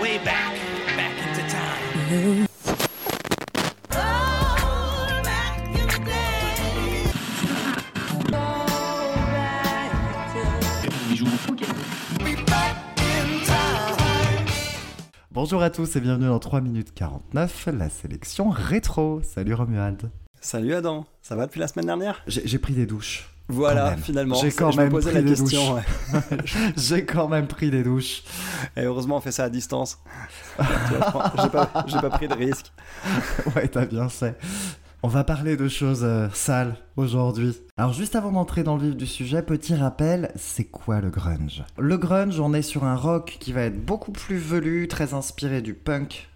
way back, back into time. Bonjour à tous et bienvenue dans 3 minutes 49, la sélection rétro. Salut Romuald. Salut Adam, ça va depuis la semaine dernière? J'ai j'ai pris des douches. Voilà, finalement, J'ai quand je me même posais pris la des question. ouais. J'ai quand même pris des douches. Et heureusement, on fait ça à distance. Pas, j'ai pas pris de risque. Ouais, t'as bien fait. On va parler de choses euh, sales aujourd'hui. Alors juste avant d'entrer dans le vif du sujet, petit rappel, c'est quoi le grunge? Le grunge, on est sur un rock qui va être beaucoup plus velu, très inspiré du punk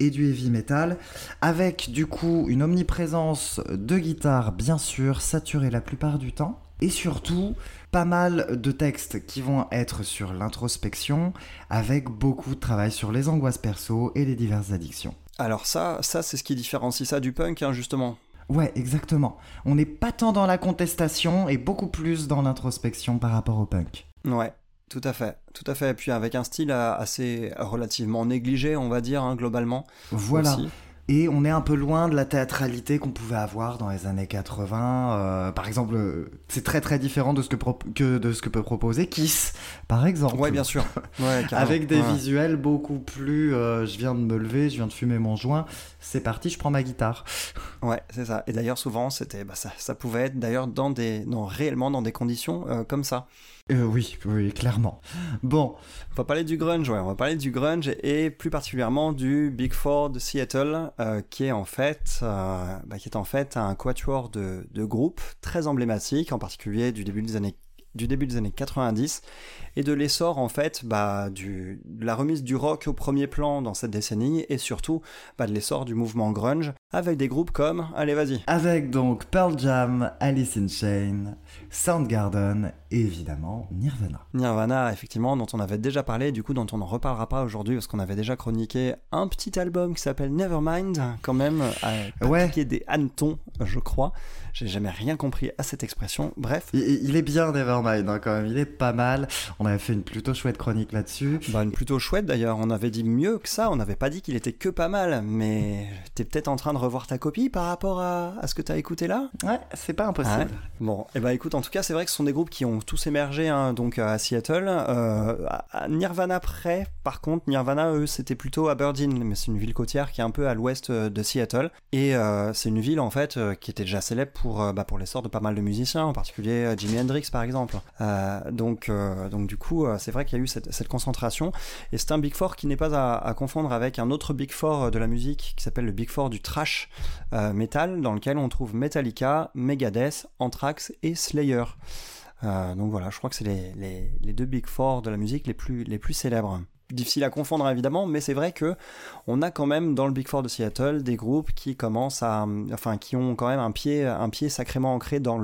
et du heavy metal, avec du coup une omniprésence de guitare bien sûr, saturée la plupart du temps, et surtout pas mal de textes qui vont être sur l'introspection, avec beaucoup de travail sur les angoisses perso et les diverses addictions. Alors ça, ça c'est ce qui différencie ça du punk, hein, justement. Ouais, exactement. On n'est pas tant dans la contestation et beaucoup plus dans l'introspection par rapport au punk. Ouais, tout à fait, tout à fait. Et puis avec un style assez relativement négligé, on va dire, hein, globalement. Voilà. aussi. Et on est un peu loin de la théâtralité qu'on pouvait avoir dans les années 80. euh, par exemple, euh, c'est très très différent de ce que, de ce que peut proposer Kiss, par exemple. Ouais, bien sûr. Ouais. Avec des Ouais. visuels beaucoup plus. euh, je viens de me lever, je viens de fumer mon joint, c'est parti, je prends ma guitare. Ouais, c'est ça. Et d'ailleurs, souvent, c'était, bah, ça, ça pouvait être d'ailleurs dans des, non, réellement dans des conditions euh, comme ça. Euh, oui, oui, clairement. Bon, On va parler du grunge, ouais, on va parler du grunge et plus particulièrement du Big Four de Seattle, euh, qui est en fait, bah, qui est en fait un quatuor de, de groupes très emblématique, en particulier du début des années du début des années 90 et de l'essor en fait bah, du, de la remise du rock au premier plan dans cette décennie et surtout bah, de l'essor du mouvement grunge avec des groupes comme allez vas-y Avec donc Pearl Jam, Alice in Chains, Soundgarden et évidemment Nirvana. Nirvana, effectivement, dont on avait déjà parlé, du coup, dont on ne reparlera pas aujourd'hui, parce qu'on avait déjà chroniqué un petit album qui s'appelle Nevermind, quand même, à Ouais. des hannetons, je crois. J'ai jamais rien compris à cette expression. Bref, Il, il est bien Nevermind hein, quand même, il est pas mal. On avait fait une plutôt chouette chronique là-dessus. bah, une plutôt chouette d'ailleurs. On avait dit mieux que ça, on n'avait pas dit qu'il était que pas mal, mais t'es peut-être en train de revoir ta copie par rapport à, à ce que t'as écouté là? Ouais, c'est pas impossible. Ouais? Bon, et bah écoute, en tout cas, c'est vrai que ce sont des groupes qui ont tous émergé hein, donc à Seattle. Euh, à Nirvana près, par contre, Nirvana, eux, c'était plutôt Aberdeen, mais c'est une ville côtière qui est un peu à l'ouest euh, de Seattle. Et euh, c'est une ville en fait euh, qui était déjà célèbre pour, euh, bah, pour l'essor de pas mal de musiciens, en particulier euh, Jimi Hendrix par exemple. Euh, donc, donc du coup, c'est vrai qu'il y a eu cette, concentration. Et c'est un Big Four qui n'est pas à, confondre avec un autre Big Four de la musique qui s'appelle le Big Four du trash metal, dans lequel on trouve Metallica, Megadeth, Anthrax et Slayer. Donc voilà, je crois que c'est les, les, les deux Big Four de la musique les plus, les plus célèbres. Difficile à confondre évidemment, mais c'est vrai que on a quand même dans le Big Four de Seattle des groupes qui commencent à, enfin, qui ont quand même un pied, un pied sacrément ancré dans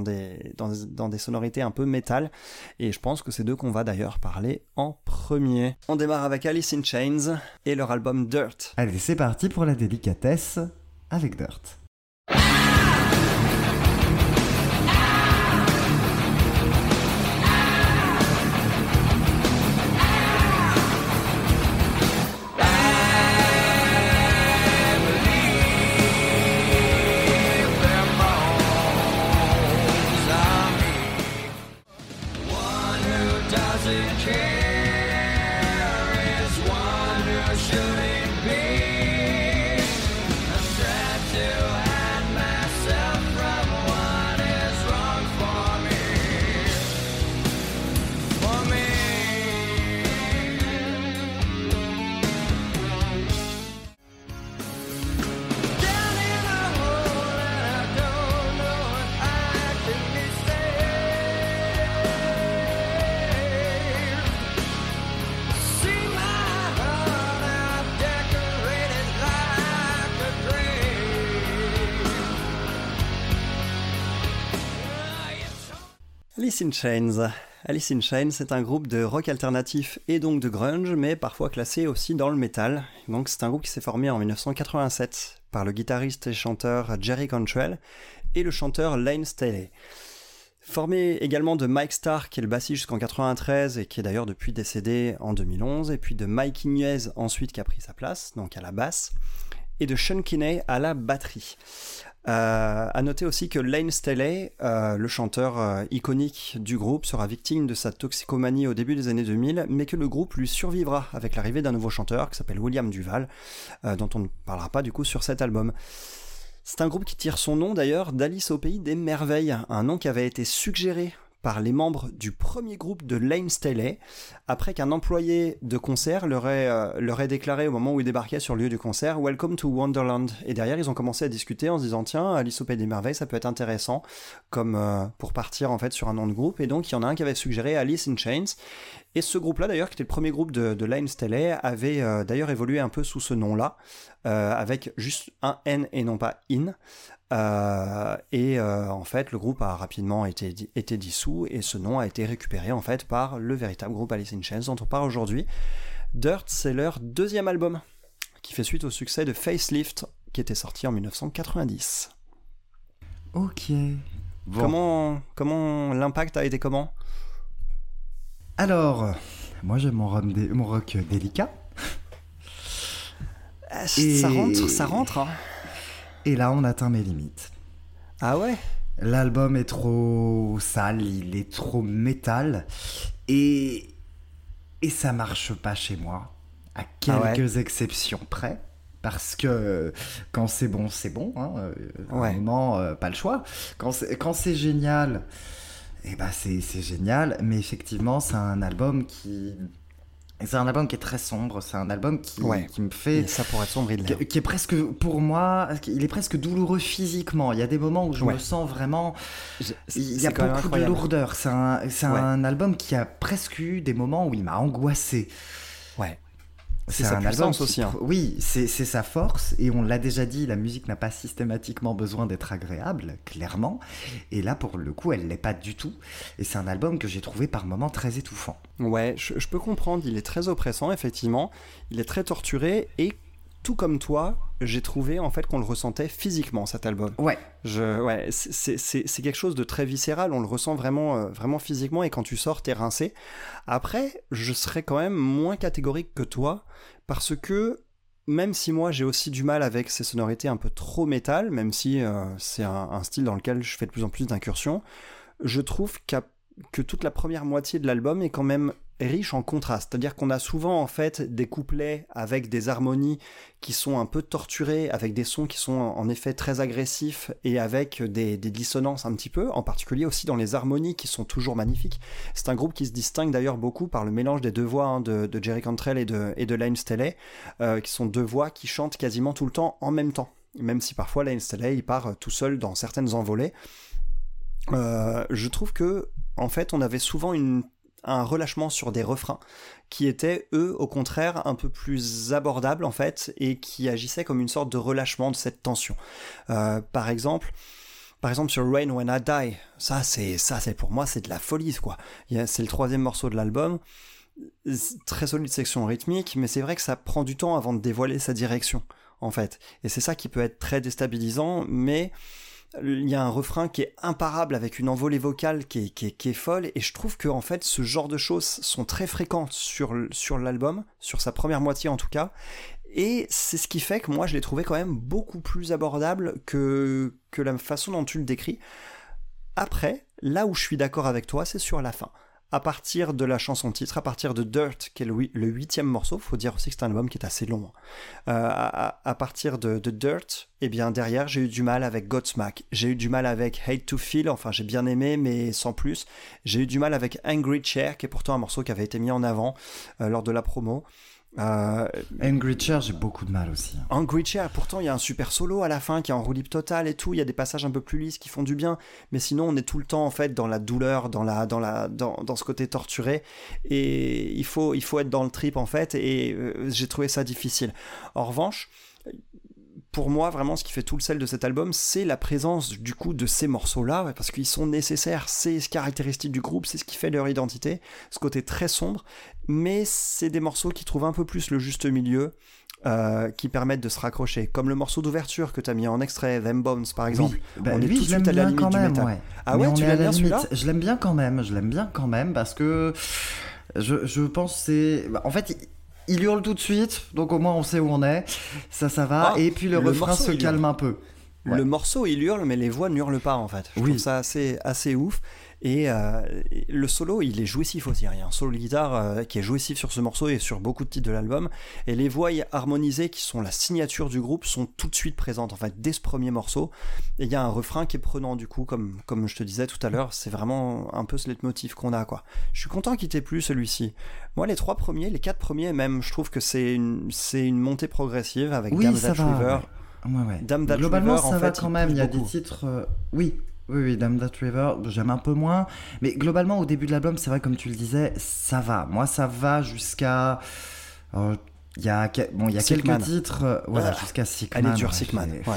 des sonorités un peu métal. Et je pense que c'est d'eux qu'on va d'ailleurs parler en premier. On démarre avec Alice in Chains et leur album Dirt. Allez, c'est parti pour la délicatesse avec Dirt. Alice in Chains. Alice in Chains, c'est un groupe de rock alternatif et donc de grunge, mais parfois classé aussi dans le métal. Donc c'est un groupe qui s'est formé en 1987 par le guitariste et chanteur Jerry Cantrell et le chanteur Lane Staley. Formé également de Mike Starr, qui est le bassiste jusqu'en 93 et qui est d'ailleurs depuis décédé en 2011, et puis de Mike Ignez ensuite qui a pris sa place, donc à la basse, et de Sean Kinney à la batterie. Euh, à noter aussi que Lane Staley, euh, le chanteur euh, iconique du groupe, sera victime de sa toxicomanie au début des années 2000, mais que le groupe lui survivra avec l'arrivée d'un nouveau chanteur qui s'appelle William Duval, dont on ne parlera pas du coup sur cet album. C'est un groupe qui tire son nom d'ailleurs d'Alice au pays des merveilles, un nom qui avait été suggéré par les membres du premier groupe de Lane Staley, après qu'un employé de concert leur ait, euh, déclaré au moment où il débarquait sur le lieu du concert Welcome to Wonderland. Et derrière, ils ont commencé à discuter en se disant Tiens, Alice au Pays des Merveilles, ça peut être intéressant comme euh, pour partir en fait sur un nom de groupe. Et donc, il y en a un qui avait suggéré Alice in Chains. Et ce groupe-là, d'ailleurs, qui était le premier groupe de, de Lane Staley, avait euh, d'ailleurs évolué un peu sous ce nom-là, avec juste un N et non pas in. Euh, et euh, en fait, le groupe a rapidement été, été, dissous et ce nom a été récupéré en fait par le véritable groupe Alice in Chains dont on parle aujourd'hui. Dirt, c'est leur deuxième album qui fait suite au succès de Facelift qui était sorti en 1990. Ok. Comment, comment l'impact a été comment? Alors, moi j'aime mon, mon, rock délicat. Ah, ça rentre, ça rentre. Hein. Et là, on atteint mes limites. Ah ouais? L'album est trop sale, il est trop métal. Et, et ça marche pas chez moi. À ah quelques exceptions près. Parce que quand c'est bon, c'est bon. Hein. Euh, ouais. moment, euh, pas le choix. Quand c'est génial, eh ben c'est génial. Mais effectivement, c'est un album qui c'est un album qui est très sombre, c'est un album qui, qui me fait... ça pourrait être sombre, il qui, qui, est presque, pour moi, il est presque douloureux physiquement. Il y a des moments où je me sens vraiment... Il y a beaucoup de lourdeur. C'est un, un album qui a presque eu des moments où il m'a angoissé. Ouais. C'est un album aussi. Hein. Oui, c'est sa force. Et on l'a déjà dit, la musique n'a pas systématiquement besoin d'être agréable, clairement. Et là, pour le coup, elle l'est pas du tout. Et c'est un album que j'ai trouvé par moments très étouffant. Ouais, je, je, peux comprendre. Il est très oppressant, effectivement. Il est très torturé. Et tout comme toi, j'ai trouvé en fait qu'on le ressentait physiquement cet album. Ouais. Je, ouais, c'est quelque chose de très viscéral, on le ressent vraiment, euh, vraiment physiquement et quand tu sors, t'es rincé. Après, je serais quand même moins catégorique que toi parce que même si moi j'ai aussi du mal avec ces sonorités un peu trop métal, même si euh, c'est un, un, style dans lequel je fais de plus en plus d'incursions, je trouve que toute la première moitié de l'album est quand même riche en contraste. C'est-à-dire qu'on a souvent en fait des couplets avec des harmonies qui sont un peu torturées, avec des sons qui sont en effet très agressifs et avec des, dissonances un petit peu, en particulier aussi dans les harmonies qui sont toujours magnifiques. C'est un groupe qui se distingue d'ailleurs beaucoup par le mélange des deux voix hein, de, Jerry Cantrell et de, et de Lane Staley, euh, qui sont deux voix qui chantent quasiment tout le temps en même temps. Même si parfois Lane Staley part tout seul dans certaines envolées. Euh, je trouve que en fait on avait souvent une un relâchement sur des refrains qui étaient eux au contraire un peu plus abordables en fait et qui agissaient comme une sorte de relâchement de cette tension. Euh, par exemple, par exemple sur Rain When I Die, ça c'est ça c'est pour moi c'est de la folie quoi. C'est le troisième morceau de l'album, très solide section rythmique, mais c'est vrai que ça prend du temps avant de dévoiler sa direction en fait. Et c'est ça qui peut être très déstabilisant, mais il y a un refrain qui est imparable avec une envolée vocale qui est, folle. Et je trouve que en fait ce genre de choses sont très fréquentes sur, sur l'album, sur sa première moitié en tout cas, et c'est ce qui fait que moi je l'ai trouvé quand même beaucoup plus abordable que, que la façon dont tu le décris. Après, là où je suis d'accord avec toi, c'est sur la fin à partir de la chanson titre, à partir de Dirt, qui est le, huitième morceau, faut dire aussi que c'est un album qui est assez long. Hein. Euh, à, partir de, Dirt, et eh bien derrière j'ai eu du mal avec Godsmack, j'ai eu du mal avec Hate to Feel, enfin j'ai bien aimé mais sans plus. J'ai eu du mal avec Angry Chair, qui est pourtant un morceau qui avait été mis en avant euh, lors de la promo. Euh, Angry Chair, j'ai beaucoup de mal aussi. Hein. Angry Chair, pourtant il y a un super solo à la fin qui est en roue total et tout. Il y a des passages un peu plus lisses qui font du bien, mais sinon on est tout le temps en fait dans la douleur, dans la, dans la, dans, dans ce côté torturé. Et il faut, il faut être dans le trip en fait. Et euh, j'ai trouvé ça difficile. En revanche, pour moi, vraiment, ce qui fait tout le sel de cet album, c'est la présence du coup de ces morceaux-là, parce qu'ils sont nécessaires, c'est caractéristique du groupe, c'est ce qui fait leur identité, ce côté très sombre, mais c'est des morceaux qui trouvent un peu plus le juste milieu euh, qui permettent de se raccrocher, comme le morceau d'ouverture que tu as mis en extrait, Them Bones par exemple. Oui, bah, on est lui, tout de suite à la limite quand du même. métal. Ouais. Ah Mais ouais, tu l'aimes la bien celui-là Je l'aime bien quand même. Je l'aime bien quand même parce que je, je pense que c'est. bah, en fait, il, hurle tout de suite, donc au moins on sait où on est. Ça, ça va. Ah, Et puis le, le refrain morceau, se calme un peu. Ouais. Le morceau il hurle, mais les voix n'hurlent pas en fait. Je Oui. trouve ça assez, assez ouf. Et euh, le solo, il est jouissif aussi. Il y a un solo de guitare euh, qui est jouissif sur ce morceau et sur beaucoup de titres de l'album. Et les voix harmonisées, qui sont la signature du groupe, sont tout de suite présentes en fait dès ce premier morceau. Et il y a un refrain qui est prenant du coup, comme, comme je te disais tout à l'heure. C'est vraiment un peu ce leitmotiv qu'on a quoi. Je suis content qu'il t'ait plu celui-ci. Moi, les trois premiers, les quatre premiers même, je trouve que c'est une, c'est une montée progressive avec Oui, va. River. ouais. Ouais, ouais. Dame Globalement, River, en ça va fait, quand même. Il y a des titres. euh, Oui. Oui, oui, Damn That River, j'aime un peu moins. Mais globalement, au début de l'album, c'est vrai, comme tu le disais, ça va. Moi, ça va jusqu'à. euh, Il y a, bon, il y a quelques titres. euh, voilà, Ah, jusqu'à Sick Elle est dure, Sickman. j'ai- Ouais.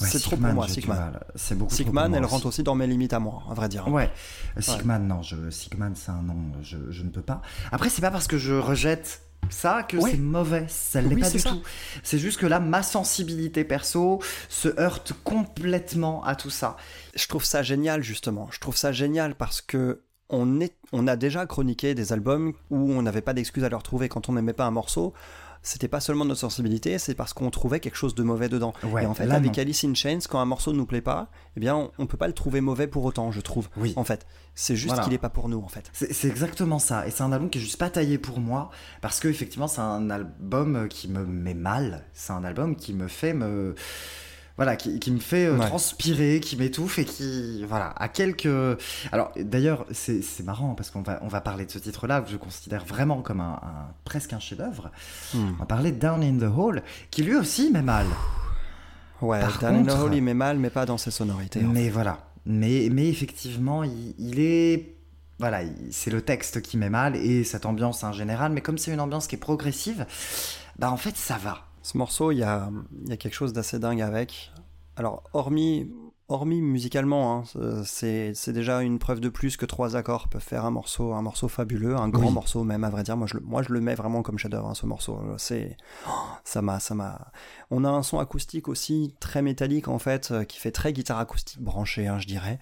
Ouais, c'est trop Sickman, pour moi, Sickman. mal. C'est beaucoup Sickman, moi elle rentre aussi dans mes limites à moi, à vrai dire. Ouais, Sigman, non, je, Sigman, c'est un nom, je, je ne peux pas. Après, c'est pas parce que je rejette ça que Ouais. c'est mauvais, ça l'est Oui, pas c'est du ça. tout. C'est juste que là, ma sensibilité perso se heurte complètement à tout ça. Je trouve ça génial, justement. Je trouve ça génial parce que on, est, on a déjà chroniqué des albums où on n'avait pas d'excuses à leur trouver quand on n'aimait pas un morceau. C'était pas seulement notre sensibilité, c'est parce qu'on trouvait quelque chose de mauvais dedans. Ouais, et en fait, là, avec non. Alice in Chains, quand un morceau ne nous plaît pas, eh bien, on, on peut pas le trouver mauvais pour autant, je trouve. Oui. En fait, c'est juste Voilà. qu'il est pas pour nous, en fait. C'est c'est exactement ça. Et c'est un album qui est juste pas taillé pour moi. Parce que, effectivement, c'est un album qui me met mal. C'est un album qui me fait me. Voilà, qui, qui me fait euh, Ouais. transpirer, qui m'étouffe et qui. Voilà, à quelques. Alors, d'ailleurs, c'est c'est marrant parce qu'on va, on va parler de ce titre-là que je considère vraiment comme un, un- presque un chef-d'œuvre. Hmm. On va parler de Down in the Hole, qui lui aussi met mal. Ouais, Par Dan in the Hole, il met mal, mais pas dans ses sonorités. en Mais voilà. Mais, mais effectivement, il, il est. Voilà, il- c'est le texte qui met mal et cette ambiance en général. Mais comme c'est une ambiance qui est progressive, bah en fait, ça va. Ce morceau, il y a, quelque chose d'assez dingue avec. Alors, hormis, hormis musicalement, hein, c'est c'est déjà une preuve de plus que trois accords peuvent faire un morceau, un morceau fabuleux, un grand Oui. morceau même, à vrai dire. Moi, je, le- moi, je le mets vraiment comme chef-d'œuvre, hein, ce morceau. C'est, oh, ça m'a, ça m'a. On a un son acoustique aussi très métallique en fait, euh, qui fait très guitare acoustique branchée, hein, je dirais,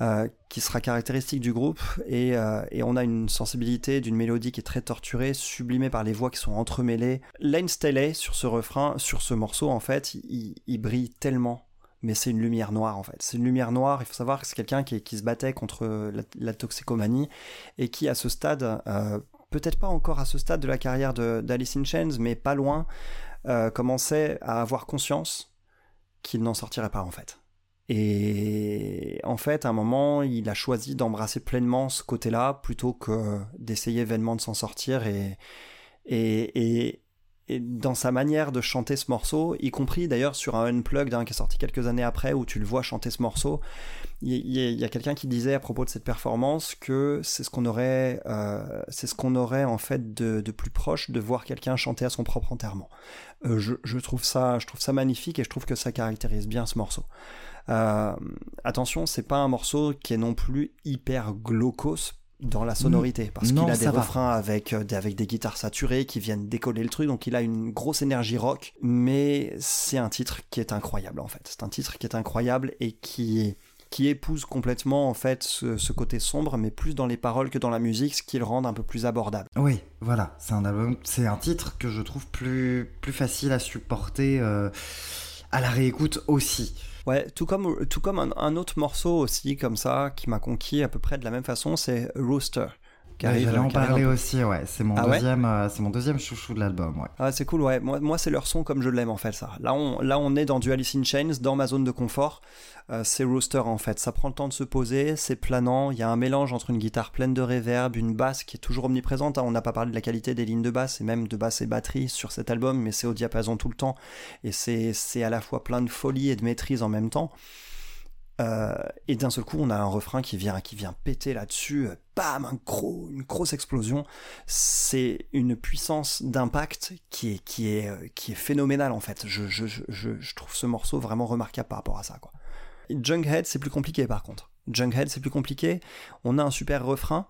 euh, qui sera caractéristique du groupe. Et, euh, et on a une sensibilité d'une mélodie qui est très torturée, sublimée par les voix qui sont entremêlées. Lane Staley sur ce refrain, sur ce morceau en fait, il, il brille tellement. Mais c'est une lumière noire en fait. C'est une lumière noire. Il faut savoir que c'est quelqu'un qui, qui se battait contre la, la toxicomanie et qui, à ce stade, euh, peut-être pas encore à ce stade de la carrière d'Alice in Chains, mais pas loin, euh, commençait à avoir conscience qu'il n'en sortirait pas en fait. Et en fait, à un moment, il a choisi d'embrasser pleinement ce côté-là plutôt que d'essayer vainement de s'en sortir. Et, et, et, et dans sa manière de chanter ce morceau, y compris d'ailleurs sur un Unplugged hein, qui est sorti quelques années après où tu le vois chanter ce morceau, il y, a- quelqu'un qui disait à propos de cette performance que c'est ce qu'on aurait, euh, c'est ce qu'on aurait en fait de, plus proche de voir quelqu'un chanter à son propre enterrement. Euh, je, trouve ça, je trouve ça magnifique et je trouve que ça caractérise bien ce morceau. Euh, attention, c'est pas un morceau qui est non plus hyper glaucos dans la sonorité parce qu'il a des va. refrains avec, euh, des- avec des guitares saturées qui viennent décoller le truc, donc il a une grosse énergie rock, mais c'est un titre qui est incroyable en fait. C'est un titre qui est incroyable et qui qui épouse complètement en fait ce, ce côté sombre, mais plus dans les paroles que dans la musique, ce qui le rend un peu plus abordable. Oui, voilà, c'est un album, c'est un titre que je trouve plus, plus facile à supporter euh, à la réécoute aussi. Ouais, tout comme, tout comme un, un autre morceau aussi comme ça qui m'a conquis à peu près de la même façon, c'est Rooster. Arrive- J'allais en arrive parler aussi, ouais. C'est mon Ah ouais euh, c'est mon deuxième chouchou de l'album, ouais. Ah, c'est cool, ouais. Moi, moi c'est leur son comme je l'aime en fait, ça. Là on, là, on est dans du Alice in Chains, dans ma zone de confort. Euh, c'est Rooster en fait. Ça prend le temps de se poser, c'est planant. Il y a un mélange entre une guitare pleine de réverb, une basse qui est toujours omniprésente. hein. On n'a pas parlé de la qualité des lignes de basse et même de basse et batterie sur cet album, mais c'est au diapason tout le temps. Et c'est c'est à la fois plein de folie et de maîtrise en même temps. Euh, et d'un seul coup, on a un refrain qui vient, qui vient péter là-dessus, euh, bam, un gros, une grosse explosion. C'est une puissance d'impact qui est, qui est, euh, qui est phénoménale en fait. Je, je, je, je- trouve ce morceau vraiment remarquable par rapport à ça. Quoi. Junkhead, c'est plus compliqué par contre. Junkhead, c'est plus compliqué. On a un super refrain,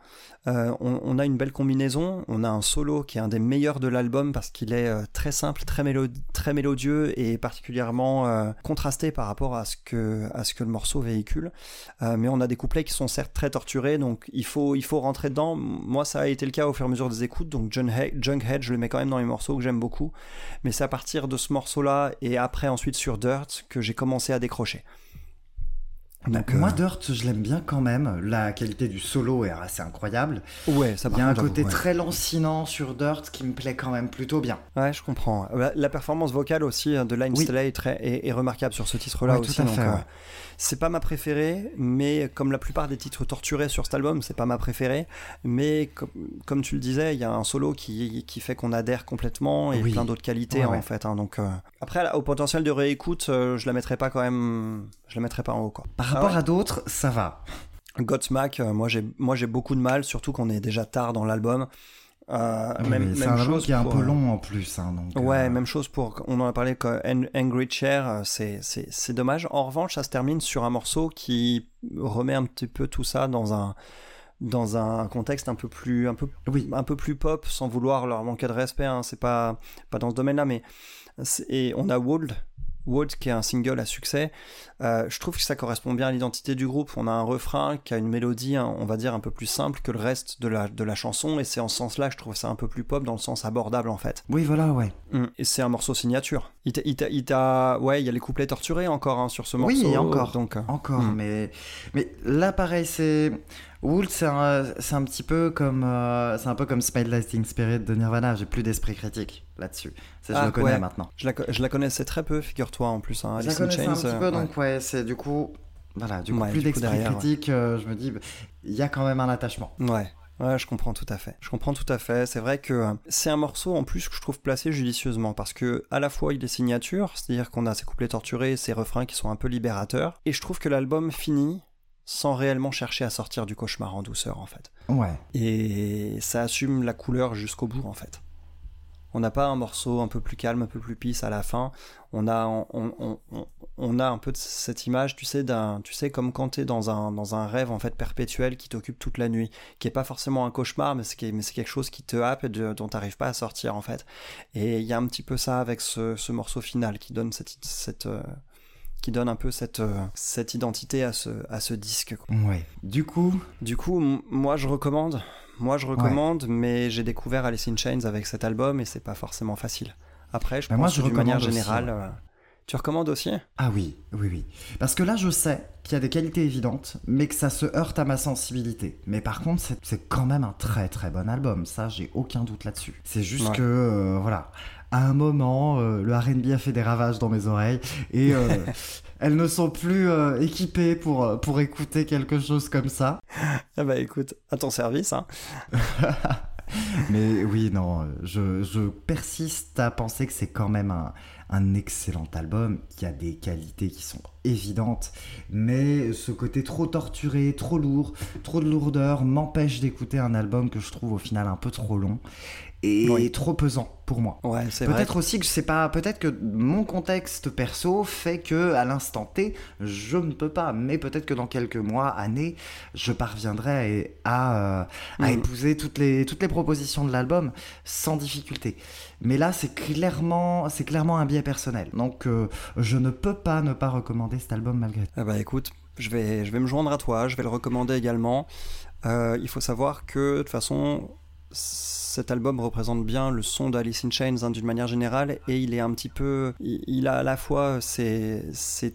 euh, on, a une belle combinaison, on a un solo qui est un des meilleurs de l'album parce qu'il est euh, très simple, très, mélodieux et particulièrement euh, contrasté par rapport à ce, que, le morceau véhicule. mais on a des couplets qui sont certes très torturés, donc il faut, il faut rentrer dedans. Moi, ça a été le cas au fur et à mesure des écoutes, donc Junkhead, je le mets quand même dans les morceaux que j'aime beaucoup. Mais c'est à partir de ce morceau-là et après ensuite sur Dirt que j'ai commencé à décrocher. Moi, euh, Dirt, je l'aime bien quand même. La qualité du solo est assez incroyable. Ouais, ça Il y a un côté très lancinant sur Dirt qui me plaît quand même plutôt bien. Ouais, je comprends. La performance vocale aussi hein, de Line oui. est, remarquable sur ce titre-là aussi. Tout à fait, euh, c'est pas ma préférée, mais comme la plupart des titres torturés sur cet album, c'est pas ma préférée. Mais comme tu le disais, il y a un solo qui, qui fait qu'on adhère complètement et plein d'autres qualités en fait. Hein. donc, euh, Après, au potentiel de réécoute, je la mettrais pas quand même. Je la mettrais pas en haut. Quoi. Par rapport ah à d'autres, ça va. Godsmack, euh, moi j'ai moi j'ai beaucoup de mal, surtout qu'on est déjà tard dans l'album. Euh, même, c'est un chose qui est un peu long en plus. Hein, donc, ouais, euh, même chose pour. On en a parlé Angry Chair, c'est, c'est, dommage. En revanche, ça se termine sur un morceau qui remet un petit peu tout ça dans un dans un contexte un peu plus un peu oui. un peu plus pop sans vouloir leur manquer de respect hein, c'est pas pas dans ce domaine là mais et on a Wold Wood, qui est un single à succès, euh, je trouve que ça correspond bien à l'identité du groupe. On a un refrain qui a une mélodie, hein, on va dire, un peu plus simple que le reste de la, de la chanson, et c'est en ce sens-là que je trouve ça un peu plus pop, dans le sens abordable en fait. Oui, voilà, ouais. Hum, et c'est un morceau signature. Il t'a, ouais, il y a les couplets torturés encore hein, sur ce morceau. Oui, encore. Donc, euh, encore, hum. mais, mais là, pareil, c'est. Wool, c'est un, un, petit peu comme, euh, c'est un peu comme Spade Lasting Spirit de Nirvana. J'ai plus d'esprit critique là-dessus. Ça, je ah, le connais maintenant. Je la, je la, connaissais très peu, figure-toi en plus. Hein, je la connaissais un petit peu, donc ouais, c'est du coup, voilà, du coup plus d'esprit critique. Euh, je me dis, il y a quand même un attachement. Ouais. Ouais, je comprends tout à fait. Je comprends tout à fait. C'est vrai que euh, c'est un morceau en plus que je trouve placé judicieusement parce que à la fois il est signature, c'est-à-dire qu'on a ses couplets torturés, ses refrains qui sont un peu libérateurs, et je trouve que l'album finit sans réellement chercher à sortir du cauchemar en douceur en fait. Ouais. Et ça assume la couleur jusqu'au bout en fait. On n'a pas un morceau un peu plus calme, un peu plus pisse à la fin. On a, on, on, a un peu de cette image, tu sais, d'un, tu sais, comme quand t'es dans un, dans un rêve en fait perpétuel qui t'occupe toute la nuit, qui est pas forcément un cauchemar, mais c'est, quelque chose qui te happe et dont t'arrives pas à sortir en fait. Et il y a un petit peu ça avec ce, ce morceau final qui donne cette, cette, euh, qui donne un peu cette, euh, cette identité à ce, à ce disque. Ouais. Du coup Du coup, moi je recommande. Moi je recommande, mais j'ai découvert Alice in Chains avec cet album et c'est pas forcément facile. Après, je bah, pense moi, que d'une manière générale. Euh, tu recommandes aussi? Ah oui, oui, oui. Parce que là, je sais qu'il y a des qualités évidentes, mais que ça se heurte à ma sensibilité. Mais par contre, c'est quand même un très très bon album. Ça, j'ai aucun doute là-dessus. C'est juste que, euh, voilà, à un moment, euh, le RB a fait des ravages dans mes oreilles et euh, elles ne sont plus euh, équipées pour, pour écouter quelque chose comme ça. Ah bah écoute, à ton service. Hein. Mais oui, non, je, je, persiste à penser que c'est quand même un, un excellent album qui a des qualités qui sont évidentes, mais ce côté trop torturé, trop lourd, trop de lourdeur m'empêche d'écouter un album que je trouve au final un peu trop long et trop pesant pour moi. Ouais, c'est peut-être aussi que c'est pas, peut-être que mon contexte perso fait que à l'instant T, je ne peux pas, mais peut-être que dans quelques mois, années, je parviendrai à, à, à mm. épouser toutes les toutes les propositions de l'album sans difficulté. Mais là, c'est clairement, c'est clairement un biais personnel. Donc, euh, je ne peux pas ne pas recommander cet album malgré tout. Ah bah écoute, je vais, je vais me joindre à toi, je vais le recommander également. Euh, il faut savoir que de toute façon, cet album représente bien le son d'Alice in Chains hein, d'une manière générale et il est un petit peu il, a à la fois ses,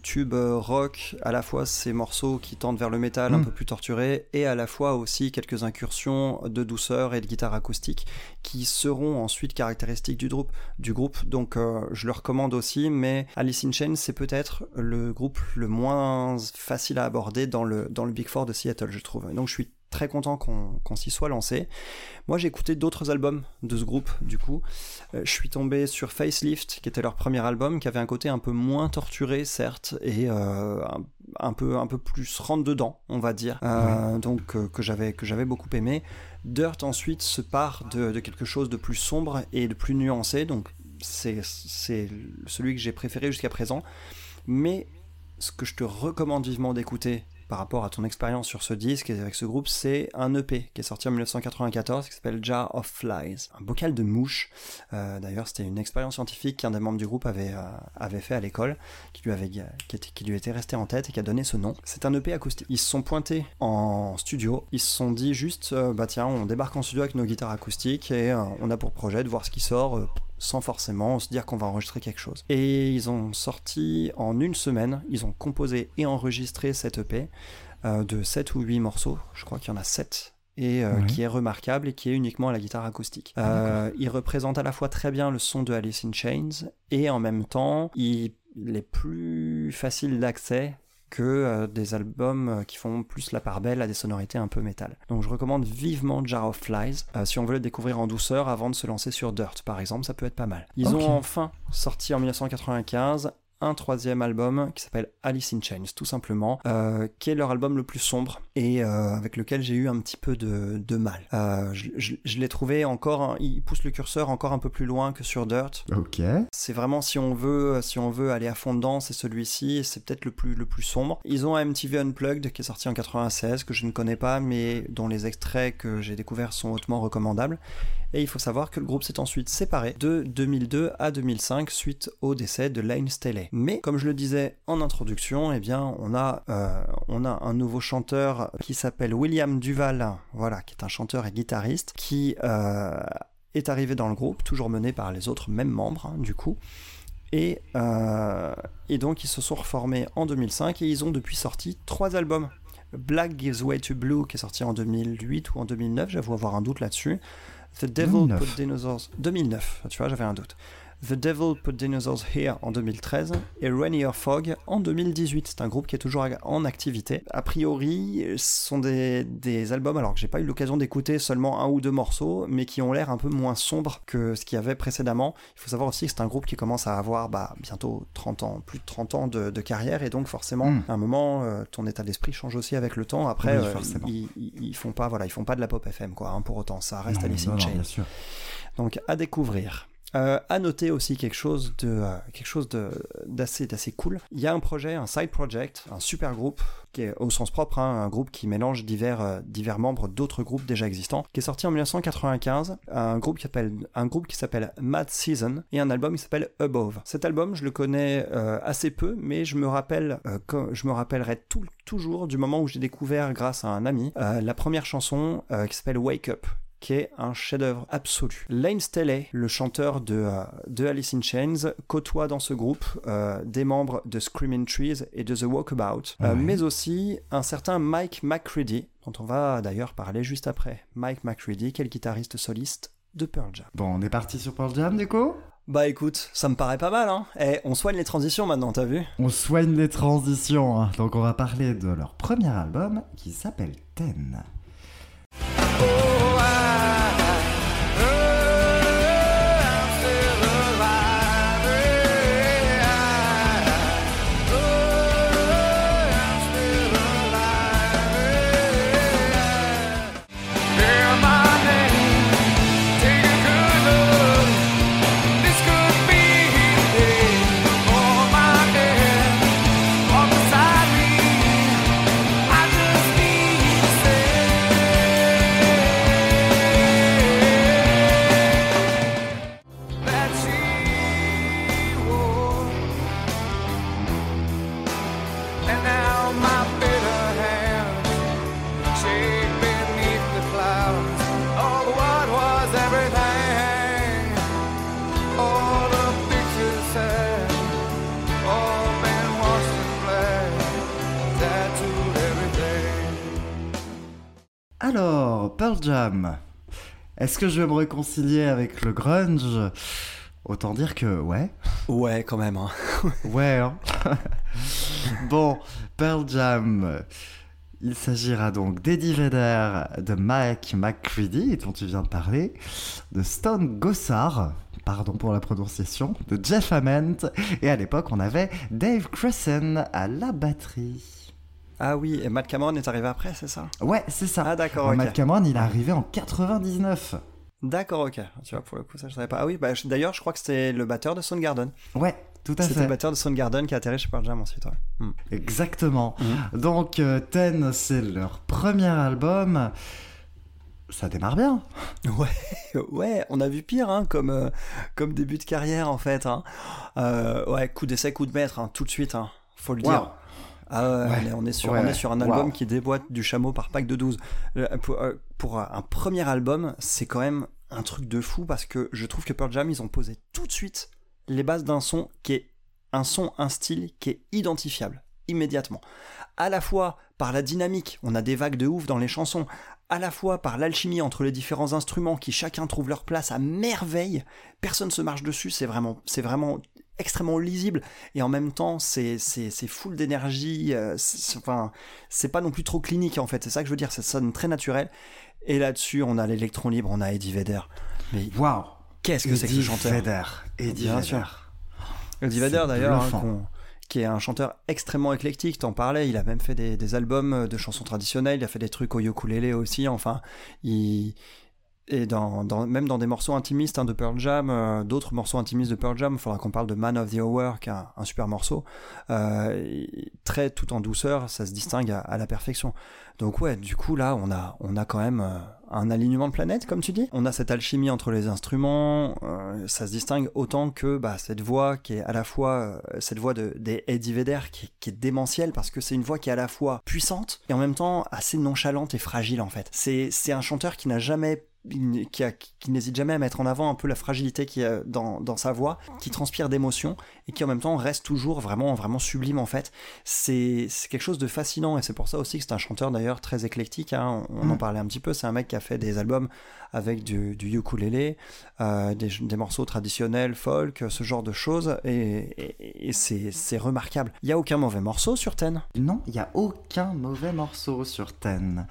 tubes rock à la fois ses morceaux qui tendent vers le métal un mm. peu plus torturé et à la fois aussi quelques incursions de douceur et de guitare acoustique qui seront ensuite caractéristiques du groupe du groupe donc euh, je le recommande aussi mais Alice in Chains c'est peut-être le groupe le moins facile à aborder dans le dans le Big Four de Seattle je trouve donc je suis très content qu'on s'y soit lancé. Moi, j'ai écouté d'autres albums de ce groupe, du coup. Euh, je suis tombé sur Facelift, qui était leur premier album, qui avait un côté un peu moins torturé, certes, et euh, un, peu, un peu plus rentre dedans, on va dire. Euh, donc, que j'avais que j'avais beaucoup aimé. Dirt, ensuite, se part de, de, quelque chose de plus sombre et de plus nuancé. Donc, c'est celui que j'ai préféré jusqu'à présent. Mais ce que je te recommande vivement d'écouter par rapport à ton expérience sur ce disque et avec ce groupe, c'est un EP qui est sorti en 1994 qui s'appelle Jar of Flies, un bocal de mouches. Euh, d'ailleurs, c'était une expérience scientifique qu'un des membres du groupe avait, euh, fait à l'école, qui, lui avait, qui, était, lui était resté en tête et qui a donné ce nom. C'est un EP acoustique. Ils se sont pointés en studio, ils se sont dit juste, euh, bah tiens, on débarque en studio avec nos guitares acoustiques et on a pour projet de voir ce qui sort sans forcément se dire qu'on va enregistrer quelque chose. Et ils ont sorti en une semaine, ils ont composé et enregistré cette EP euh, de 7 ou 8 morceaux, je crois qu'il y en a 7 et euh, qui est remarquable et qui est uniquement à la guitare acoustique. Ah, euh, il représente à la fois très bien le son de Alice in Chains et en même temps il est plus facile d'accès que euh, des albums euh, qui font plus la part belle à des sonorités un peu métal. Donc je recommande vivement Jar of Flies euh, si on veut le découvrir en douceur avant de se lancer sur Dirt par exemple, ça peut être pas mal. Ils ont enfin sorti en 1995 un troisième album qui s'appelle Alice in Chains, tout simplement, euh, qui est leur album le plus sombre et euh, avec lequel j'ai eu un petit peu de, mal. Euh, je, l'ai trouvé encore, il pousse le curseur encore un peu plus loin que sur Dirt. Ok. C'est vraiment si on veut, si on veut aller à fond dedans, c'est celui-ci, c'est peut-être le plus, le plus sombre. Ils ont un MTV Unplugged qui est sorti en 96 que je ne connais pas, mais dont les extraits que j'ai découverts sont hautement recommandables. Et il faut savoir que le groupe s'est ensuite séparé de 2002 à 2005 suite au décès de Lane Staley. Mais comme je le disais en introduction, eh bien on a, euh, on a un nouveau chanteur qui s'appelle William Duval, voilà, qui est un chanteur et guitariste, qui euh, est arrivé dans le groupe, toujours mené par les autres mêmes membres hein, du coup. Et, euh, et, donc ils se sont reformés en 2005 et ils ont depuis sorti trois albums. Black Gives Way to Blue qui est sorti en 2008 ou en 2009, j'avoue avoir un doute là-dessus. The Devil Put Dinosaurs 2009, tu vois, j'avais un doute. The Devil Put Dinosaurs Here en 2013 et Rainier Fog en 2018. C'est un groupe qui est toujours en activité. A priori, ce sont des, des albums, alors que j'ai pas eu l'occasion d'écouter seulement un ou deux morceaux, mais qui ont l'air un peu moins sombres que ce qu'il y avait précédemment. Il faut savoir aussi que c'est un groupe qui commence à avoir bah, bientôt 30 ans, plus de 30 ans de, carrière, et donc forcément, hmm. à un moment, euh, ton état d'esprit change aussi avec le temps. Après, euh, ils, ils, font pas, voilà, ils font pas de la pop FM, quoi, hein, pour autant. Ça reste Alice in Chains. Donc, à découvrir. Euh, à noter aussi quelque chose de euh, quelque chose d'assez d'assez cool. Il y a un projet, un side project, un super groupe qui est au sens propre, hein, un groupe qui mélange divers euh, divers membres d'autres groupes déjà existants, qui est sorti en 1995. Un groupe qui s'appelle un groupe qui s'appelle Mad Season et un album qui s'appelle Above. Cet album, je le connais assez peu, mais je me rappelle je me rappellerai tout, toujours du moment où j'ai découvert grâce à un ami la première chanson qui s'appelle Wake Up qui est un chef-d'œuvre absolu. Lane Staley, le chanteur de, euh, de, Alice in Chains, côtoie dans ce groupe euh, des membres de Screaming Trees et de The Walkabout, euh, mais aussi un certain Mike McCready, dont on va d'ailleurs parler juste après. Mike McCready, le guitariste soliste de Pearl Jam. Bon, on est parti sur Pearl Jam, du coup? Bah écoute, ça me paraît pas mal, hein. Eh, on soigne les transitions maintenant, t'as vu? On soigne les transitions, hein. Donc on va parler de leur premier album qui s'appelle Ten. Alors, Pearl Jam. Est-ce que je vais me réconcilier avec le grunge? Autant dire que ouais. Ouais, quand même. Hein. ouais. Hein. bon, Pearl Jam. Il s'agira donc d'Eddie Vedder, de Mike McCready, dont tu viens de parler, de Stone Gossard, pardon pour la prononciation, de Jeff Ament, et à l'époque on avait Dave Cresson à la batterie. Ah oui, et Matt Cameron est arrivé après, c'est ça? Ouais, c'est ça. Ah d'accord, ok. Matt Cameron, il est arrivé en 99. D'accord, ok. Tu vois, pour le coup, ça je savais pas. Ah oui, bah, d'ailleurs, je crois que c'était le batteur de Soundgarden. Ouais, tout à C'était fait. le batteur de Soundgarden qui a atterri chez Pearl Jam ensuite. ouais. Mm. Exactement. Mhm. Donc, euh, Ten, c'est leur premier album. Ça démarre bien. Ouais, ouais, on a vu pire hein, comme, euh, comme début de carrière en fait. hein. Euh, ouais, coup d'essai, coup de maître, hein, tout de suite, hein, faut le dire. Ah ouais, on est- sur, Ouais, on est ouais. sur un album Wow. qui déboîte du chameau par pack de 12. Le- pour, euh, pour un premier album, c'est quand même un truc de fou parce que je trouve que Pearl Jam, ils ont posé tout de suite les bases d'un son qui est un son, un style qui est identifiable immédiatement. À la fois par la dynamique, on a des vagues de ouf dans les chansons, à la fois par l'alchimie entre les différents instruments qui chacun trouve leur place à merveille. Personne se marche dessus, c'est vraiment, c'est vraiment extrêmement lisible et en même temps c'est c'est c'est full d'énergie euh, c'est- enfin c'est pas non plus trop clinique en fait c'est ça que je veux dire ça sonne très naturel et là-dessus on a l'électron libre on a Eddie Vedder mais Waouh. qu'est-ce que c'est que ce Eddie chanteur Vedder. Eddie Bien Vedder. sûr. Eddie Vedder d'ailleurs, hein, qui est un chanteur extrêmement éclectique, t'en parlais, il a même fait des, des albums de chansons traditionnelles, il a fait des trucs au ukulélé aussi, enfin, il... Et même dans des morceaux intimistes hein, de Pearl Jam, euh, d'autres morceaux intimistes de Pearl Jam, il faudra qu'on parle de Man of the Hour, qui est un, super morceau, euh, très tout en douceur, ça se distingue à, la perfection. Donc ouais, du coup là, on a, on a quand même euh, un alignement de planètes, comme tu dis. On a cette alchimie entre les instruments, ça se distingue autant que bah, cette voix qui est à la fois cette voix de, des Eddie Vedder qui, qui est démentielle parce que c'est une voix qui est à la fois puissante et en même temps assez nonchalante et fragile en fait. C'est un chanteur qui n'a jamais qui, a- qui n'hésite jamais à mettre en avant un peu la fragilité qui est dans, dans sa voix, qui transpire d'émotion et qui en même temps reste toujours vraiment vraiment sublime en fait. C'est c'est quelque chose de fascinant et c'est pour ça aussi que c'est un chanteur d'ailleurs très éclectique. hein. On, on en Mm. parlait un petit peu. C'est un mec qui a fait des albums avec du, du ukulélé, euh, des, des morceaux traditionnels, folk, ce genre de choses et, et- et c'est c'est remarquable. Il y a aucun mauvais morceau sur Ten. Non, il n'y a aucun mauvais morceau sur Ten.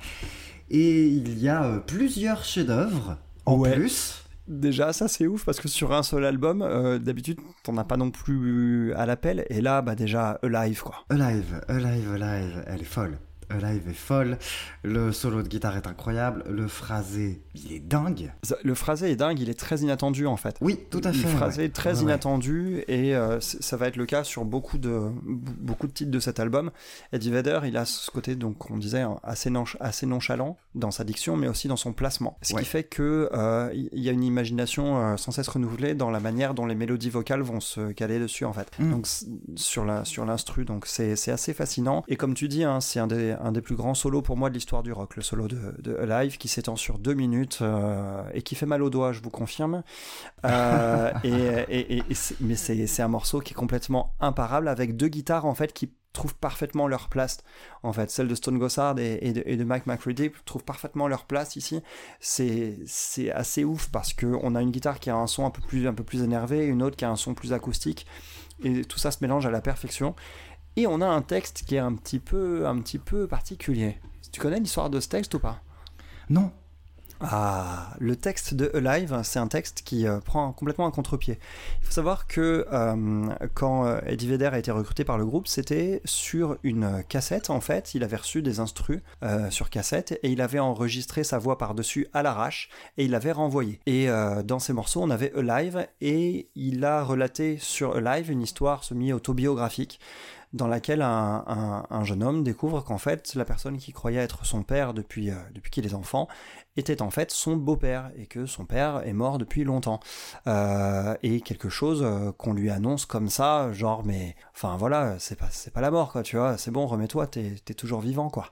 Et il y a euh, plusieurs chefs-d'œuvre en Ouais. plus. Déjà, ça c'est ouf parce que sur un seul album, euh, d'habitude, t'en as pas non plus à l'appel. Et là, bah déjà, Alive quoi. Alive, Alive, Alive, elle est folle. Alive est folle. Le solo de guitare est incroyable. Le phrasé, il est dingue. Le phrasé est dingue, il est très inattendu en fait. Oui, tout à fait. Le phrasé ouais. est très Ouais, inattendu et euh, ça va être le cas sur beaucoup de, beaucoup de titres de cet album. Eddie Vedder, il a ce côté, donc on disait, hein, assez, assez nonchalant dans sa diction, mais aussi dans son placement. Ce Ouais. qui fait que euh, il y a une imagination euh, sans cesse renouvelée dans la manière dont les mélodies vocales vont se caler dessus en fait. Mm. Donc sur la sur l'instru, donc c'est c'est assez fascinant. Et comme tu dis, hein, c'est un des un des plus grands solos pour moi de l'histoire du rock, le solo de, de Alive qui s'étend sur deux minutes euh, et qui fait mal aux doigts, je vous confirme. Euh, et, mais c'est c'est un morceau qui est complètement imparable avec deux guitares en fait qui trouvent parfaitement leur place. En fait celle de Stone Gossard et, et de, et de Mike McCready trouvent parfaitement leur place ici. C'est c'est assez ouf parce que on a une guitare qui a un son un peu plus un peu plus énervé une autre qui a un son plus acoustique et tout ça se mélange à la perfection et on a un texte qui est un petit peu un petit peu particulier tu connais l'histoire de ce texte ou pas? Non. ah, le texte de Alive, c'est un texte qui euh, prend complètement un contre-pied. Il faut savoir que euh, quand euh, Eddie Vedder a été recruté par le groupe, c'était sur une cassette en fait. Il avait reçu des instrus euh, sur cassette et il avait enregistré sa voix par-dessus à l'arrache et il l'avait renvoyé. Et dans ces morceaux, on avait Alive et il a relaté sur Alive une histoire semi-autobiographique dans laquelle un, un- un jeune homme découvre qu'en fait la personne qui croyait être son père depuis, euh, depuis qu'il est enfant était en fait son beau-père et que son père est mort depuis longtemps. Euh, et quelque chose euh, qu'on lui annonce comme ça, genre mais enfin voilà, c'est pas, c'est pas la mort quoi, tu vois, c'est bon, remets-toi, t'es, t'es toujours vivant quoi.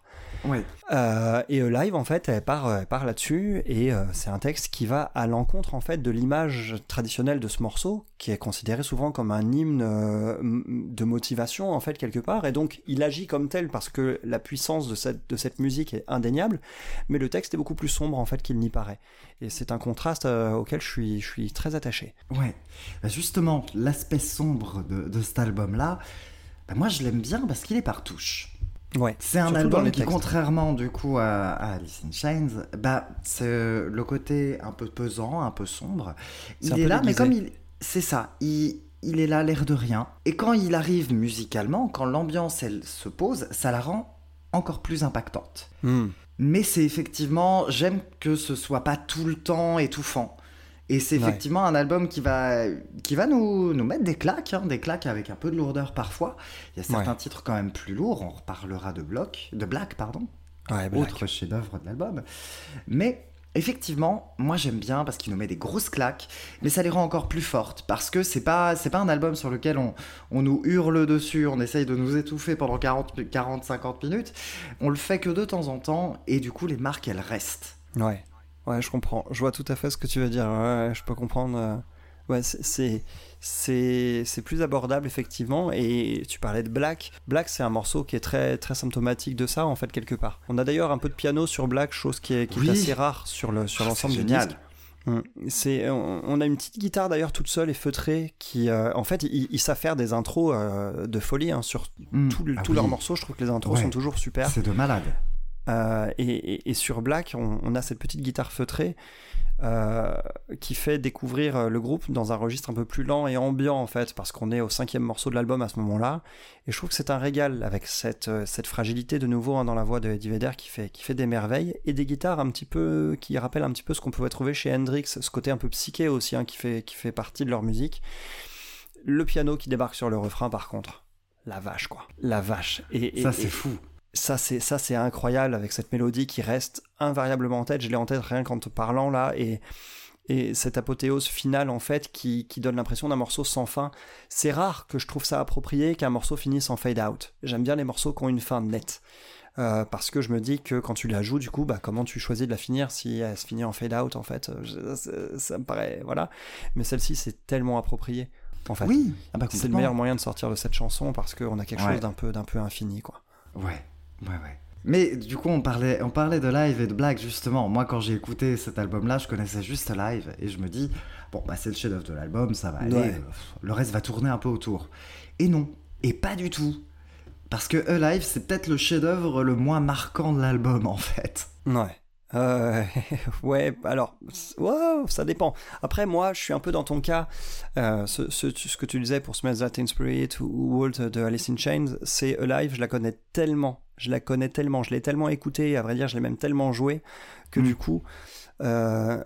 Euh, et live en fait elle part, elle part là-dessus et c'est un texte qui va à l'encontre en fait de l'image traditionnelle de ce morceau qui est considéré souvent comme un hymne euh, de motivation en fait quelque part et donc il agit comme tel parce que la puissance de cette, de cette musique est indéniable mais le texte est beaucoup plus sombre en fait qu'il n'y paraît et c'est un contraste euh, auquel je suis, je suis très attaché. Ouais. Bah, justement, l'aspect sombre de, de cet album-là, bah, moi je l'aime bien parce qu'il est par touche. Ouais. C'est un album qui, contrairement du coup à, à Alice in Chains, bah, c'est le côté un peu pesant, un peu sombre. Il est peu là, mais comme il. C'est ça, il, il est là l'air de rien. Et quand il arrive musicalement, quand l'ambiance elle se pose, ça la rend encore plus impactante. Hmm. Mais c'est effectivement, j'aime que ce soit pas tout le temps étouffant. Et c'est Ouais. effectivement un album qui va, qui va nous, nous mettre des claques, hein, des claques avec un peu de lourdeur parfois. Il y a certains Ouais. titres quand même plus lourds, on reparlera de Block, de Black, pardon, Ouais, Black. autre chef-d'œuvre de l'album. Mais effectivement, moi j'aime bien parce qu'il nous met des grosses claques, mais ça les rend encore plus fortes parce que c'est pas c'est pas un album sur lequel on, on nous hurle dessus, on essaye de nous étouffer pendant 40 40 50 minutes. On le fait que de temps en temps et du coup les marques elles restent. Ouais, ouais, je comprends. Je vois tout à fait ce que tu veux dire. Ouais, je peux comprendre. Ouais, c'est- plus abordable effectivement. Et tu parlais de Black. Black, c'est un morceau qui est très très symptomatique de ça en fait quelque part. On a d'ailleurs un peu de piano sur Black, chose qui est, qui est Oui. assez rare sur le sur Ah, l'ensemble du disque. Mm. C'est, on, a une petite guitare d'ailleurs toute seule et feutrée qui, euh, en fait, ils savent faire des intros euh, de folie hein, sur Mm. Ah tous oui, leurs morceaux. Je trouve que les intros Ouais. sont toujours super. C'est de malade. Euh, et, et- et sur Black, on, on a cette petite guitare feutrée euh, qui fait découvrir euh, le groupe dans un registre un peu plus lent et ambiant en fait, parce qu'on est au cinquième morceau de l'album à ce moment-là. Et je trouve que c'est un régal avec cette, cette fragilité de nouveau hein, dans la voix de Eddie Vedder qui fait, qui fait des merveilles et des guitares un petit peu qui rappellent un petit peu ce qu'on pouvait trouver chez Hendrix, ce côté un peu psyché aussi hein, qui, fait, qui fait partie de leur musique. Le piano qui débarque sur le refrain par contre. La vache quoi. La vache. Et, et- Ça et- c'est fou. Ça c'est ça c'est incroyable avec cette mélodie qui reste invariablement en tête. Je l'ai en tête rien qu'en te parlant là et et cette apothéose finale en fait qui, qui donne l'impression d'un morceau sans fin. C'est rare que je trouve ça approprié qu'un morceau finisse en fade out. J'aime bien les morceaux qui ont une fin nette. Euh, parce que je me dis que quand tu la joues du coup bah comment tu choisis de la finir si elle se finit en fade out en fait? Je- ça, ça me paraît voilà. Mais celle-ci c'est tellement approprié en fait. Oui, ah bah, c'est le meilleur moyen de sortir de cette chanson parce qu'on a quelque Ouais. chose d'un peu d'un peu infini quoi. Ouais, ouais, ouais. Mais du coup, on parlait, on parlait de live et de blague justement. Moi, quand j'ai écouté cet album-là, je connaissais juste live et je me dis, bon, bah c'est le chef-d'œuvre de l'album, ça va aller. Ouais. euh, Le reste va tourner un peu autour. Et non, et pas du tout. Parce que Alive, c'est peut-être le chef-d'œuvre le moins marquant de l'album en fait. Ouais. Euh, ouais, alors, wow, ça dépend. Après, moi, je suis un peu dans ton cas. Euh, ce, ce, ce que tu disais pour Smells That in Spirit ou Walt de Alice in Chains, c'est Alive, je la connais tellement. Je la connais tellement. Je l'ai tellement écoutée, à vrai dire, je l'ai même tellement jouée que Mm. du coup, euh,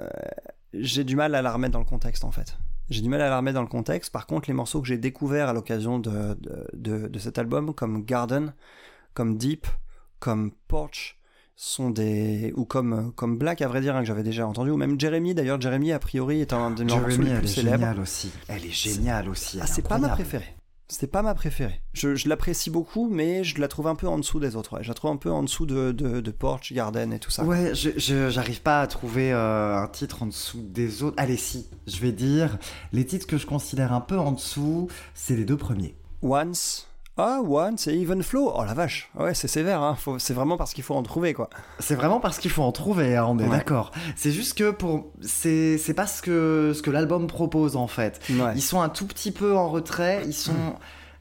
j'ai du mal à la remettre dans le contexte en fait. J'ai du mal à la remettre dans le contexte. Par contre, les morceaux que j'ai découverts à l'occasion de, de, de, de cet album, comme Garden, comme Deep, comme Porch, sont des ou comme comme Black à vrai dire hein, que j'avais déjà entendu ou même Jeremy d'ailleurs Jeremy a priori est un des morceaux les elle plus est célèbres aussi. Elle est géniale aussi. ah, elle c'est pas ma préférée c'était pas ma préférée je, je l'apprécie beaucoup mais je la trouve un peu en dessous des autres ouais. je la trouve un peu en dessous de, de, de Porch Garden et tout ça Ouais, j'arrive pas à trouver euh, un titre en dessous des autres. Allez, si, je vais dire, les titres que je considère un peu en dessous, c'est les deux premiers. Once ah Once et Even Flow oh la vache ouais c'est sévère hein. Faut- c'est vraiment parce qu'il faut en trouver quoi C'est vraiment parce qu'il faut en trouver, hein, on est Ouais. d'accord. C'est juste que pour, c'est, c'est pas ce que ce que l'album propose en fait. ouais Ils sont un tout petit peu en retrait, ils sont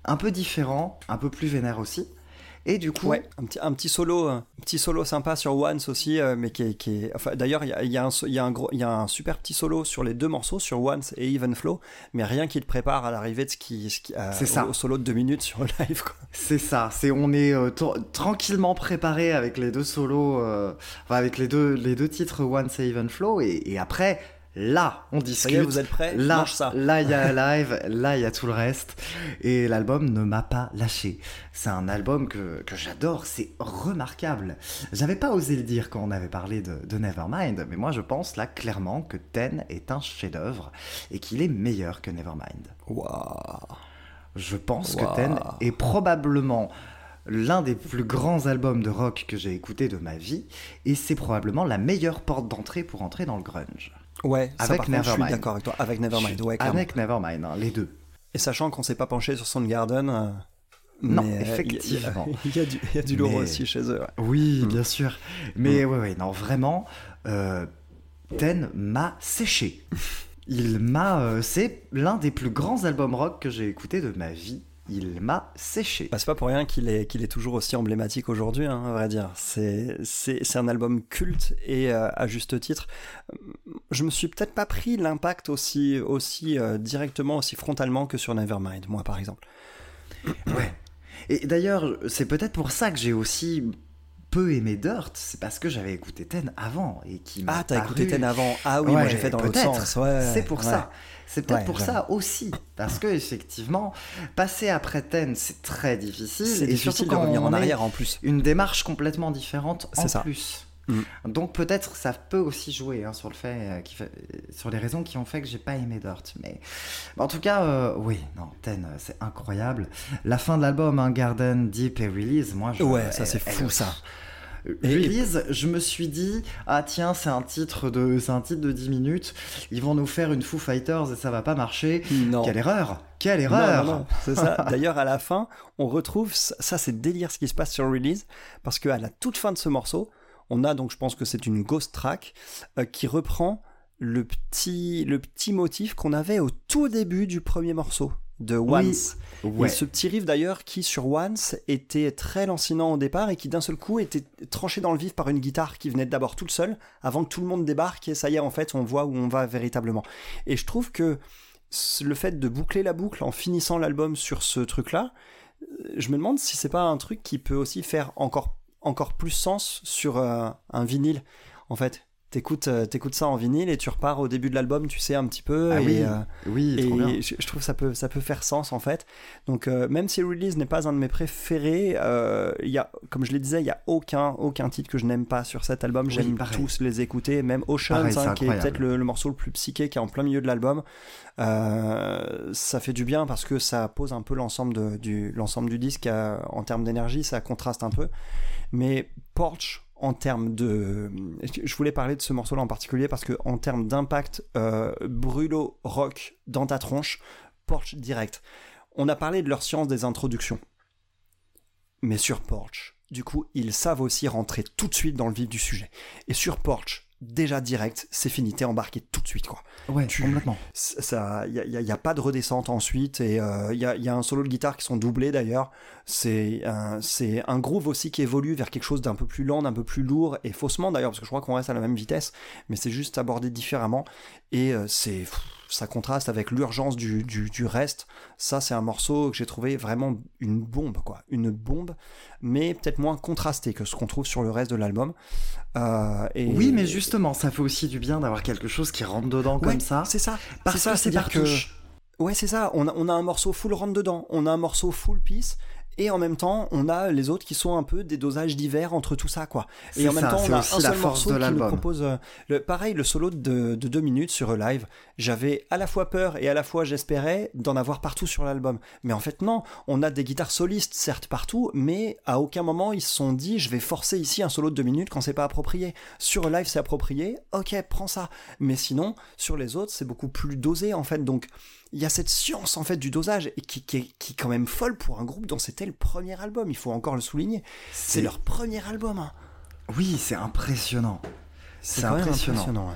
un peu différents, un peu plus vénères aussi. Et du coup, Ouais, un petit, un petit solo, un petit solo sympa sur Once aussi, euh, mais qui est, qui est- enfin, d'ailleurs, il y a, il y, a un il y, a un gros- il y a un super petit solo sur les deux morceaux, sur Once et Even Flow, mais rien qui te prépare à l'arrivée de ce qui, ce qui- ça. Au, au solo de deux minutes sur live. Quoi. c'est ça. C'est on est euh, tra- tranquillement préparé avec les deux solos, euh, enfin avec les deux les deux titres Once et Even Flow, et, et après là, on discute. y est, vous êtes prêts? Là, ça. là, il y a live, là, il y a tout le reste. Et l'album ne m'a pas lâché. C'est un album que, que j'adore, c'est remarquable. J'avais pas osé le dire quand on avait parlé de, de Nevermind, mais moi je pense là clairement que Ten est un chef-d'œuvre et qu'il est meilleur que Nevermind. Waouh. Je pense Wow. que Ten est probablement l'un des plus grands albums de rock que j'ai écouté de ma vie et c'est probablement la meilleure porte d'entrée pour entrer dans le grunge. Ouais, ça, Avec contre, je suis Nevermind. d'accord avec toi. Avec Nevermind, ouais. Avec Nevermind, hein, les deux. Et sachant qu'on s'est pas penché sur Soundgarden. euh, Non, mais, euh, il y effectivement. Il y, a du- il y a du lourd Mais- aussi chez eux. ouais. Oui, Mm. bien sûr. Mais ouais, ouais, non, vraiment, euh, Ten m'a séché. Il m'a. euh, c'est l'un des plus grands albums rock que j'ai écouté de ma vie. Il m'a séché. Bah, c'est pas pour rien qu'il est, qu'il est toujours aussi emblématique aujourd'hui, hein, à vrai dire. C'est, c'est, c'est un album culte et euh, à juste titre. Je me suis peut-être pas pris l'impact aussi, aussi euh, directement, aussi frontalement que sur Nevermind, moi par exemple. Ouais. Et d'ailleurs, c'est peut-être pour ça que j'ai aussi peu aimé Dirt, c'est parce que j'avais écouté Ten avant et qui m'a Ah, t'as paru- écouté Ten avant. Ah oui, moi j'ai fait dans l'autre sens. Ouais, c'est pour ouais. ça. C'est peut-être Ouais, pour ça aussi, parce que effectivement, passer après Ten, c'est très difficile. C'est difficile surtout de quand revenir on en arrière en plus. Une démarche complètement différente en C'est ça. plus. Mm. Donc peut-être ça peut aussi jouer hein, sur le fait, euh, qui fait- sur les raisons qui ont fait que j'ai pas aimé Dirt. Mais en tout cas, euh, oui, non, Ten, euh, c'est incroyable. La fin de l'album, hein, Garden, Deep et Release, moi, je, Ouais, ça, c'est fou, elle- ça. Et- Release, je me suis dit, ah tiens, c'est un titre de, c'est un titre de 10 minutes. Ils vont nous faire une Foo Fighters et ça va pas marcher. Non. Quelle erreur Quelle erreur non, non, c'est ça. D'ailleurs, à la fin, on retrouve ça, ça, c'est délire ce qui se passe sur release parce qu'à la toute fin de ce morceau, on a donc, je pense que c'est une ghost track euh, qui reprend le petit, le petit motif qu'on avait au tout début du premier morceau de Oui. Once. Ouais. Et ce petit riff d'ailleurs qui sur Once était très lancinant au départ et qui d'un seul coup était tranché dans le vif par une guitare qui venait d'abord toute seule avant que tout le monde débarque et ça y est en fait on voit où on va véritablement. Et je trouve que le fait de boucler la boucle en finissant l'album sur ce truc là, je me demande si c'est pas un truc qui peut aussi faire encore, encore plus sens sur euh, un vinyle en fait. T'écoutes, euh, t'écoutes ça en vinyle et tu repars au début de l'album, tu sais un petit peu. Ah et, oui, euh, oui, trop bien. et je, je trouve que ça peut, ça peut faire sens en fait. Donc euh, même si Release n'est pas un de mes préférés, euh, y a, comme je le disais, il y a aucun, aucun titre que je n'aime pas sur cet album. Oui, J'aime tous les écouter, même Oceans, Pareil, hein, qui est peut-être le, le morceau le plus psyché qui est en plein milieu de l'album. Ça fait du bien parce que ça pose un peu l'ensemble de- du, l'ensemble du disque en termes d'énergie, ça contraste un peu. Mais Porch, en termes de. Je voulais parler de ce morceau-là en particulier parce que, en termes d'impact euh, brûlot rock dans ta tronche, Porch direct. On a parlé de leur science des introductions. Mais sur Porch, du coup, ils savent aussi rentrer tout de suite dans le vif du sujet. Et sur Porch, déjà direct, c'est fini, t'es embarqué tout de suite, quoi Ouais, tu- complètement. ça il y, a- y a pas de redescente ensuite et il y, a, y a un solo de guitare qui sont doublés d'ailleurs c'est un, c'est un groove aussi qui évolue vers quelque chose d'un peu plus lent d'un peu plus lourd et faussement d'ailleurs parce que je crois qu'on reste à la même vitesse mais c'est juste abordé différemment et euh, c'est pff, ça contraste avec l'urgence du, du, du reste ça c'est un morceau que j'ai trouvé vraiment une bombe quoi une bombe mais peut-être moins contrasté que ce qu'on trouve sur le reste de l'album Euh, et- Oui, mais justement, ça fait aussi du bien d'avoir quelque chose qui rentre dedans Ouais, comme ça. c'est ça Parce ça que c'est par que. Ouais, c'est ça. On a, on a un morceau full rentre dedans. On a un morceau full piece. Et en même temps, on a les autres qui sont un peu des dosages divers entre tout ça, quoi. Et en même ça, temps, c'est on a un seul force morceau de qui nous propose. euh, le, pareil, le solo de, de deux minutes sur live. J'avais à la fois peur et à la fois j'espérais d'en avoir partout sur l'album. Mais en fait, non. On a des guitares solistes, certes, partout, mais à aucun moment ils se sont dit je vais forcer ici un solo de deux minutes quand c'est pas approprié. Sur live, c'est approprié. Ok, prends ça. Mais sinon, sur les autres, c'est beaucoup plus dosé, en fait. Donc, il y a cette science en fait du dosage et qui, qui, est, qui est quand même folle pour un groupe dont c'était le premier album. Il faut encore le souligner. C'est leur premier album. hein. Oui, c'est impressionnant. C'est impressionnant. ouais.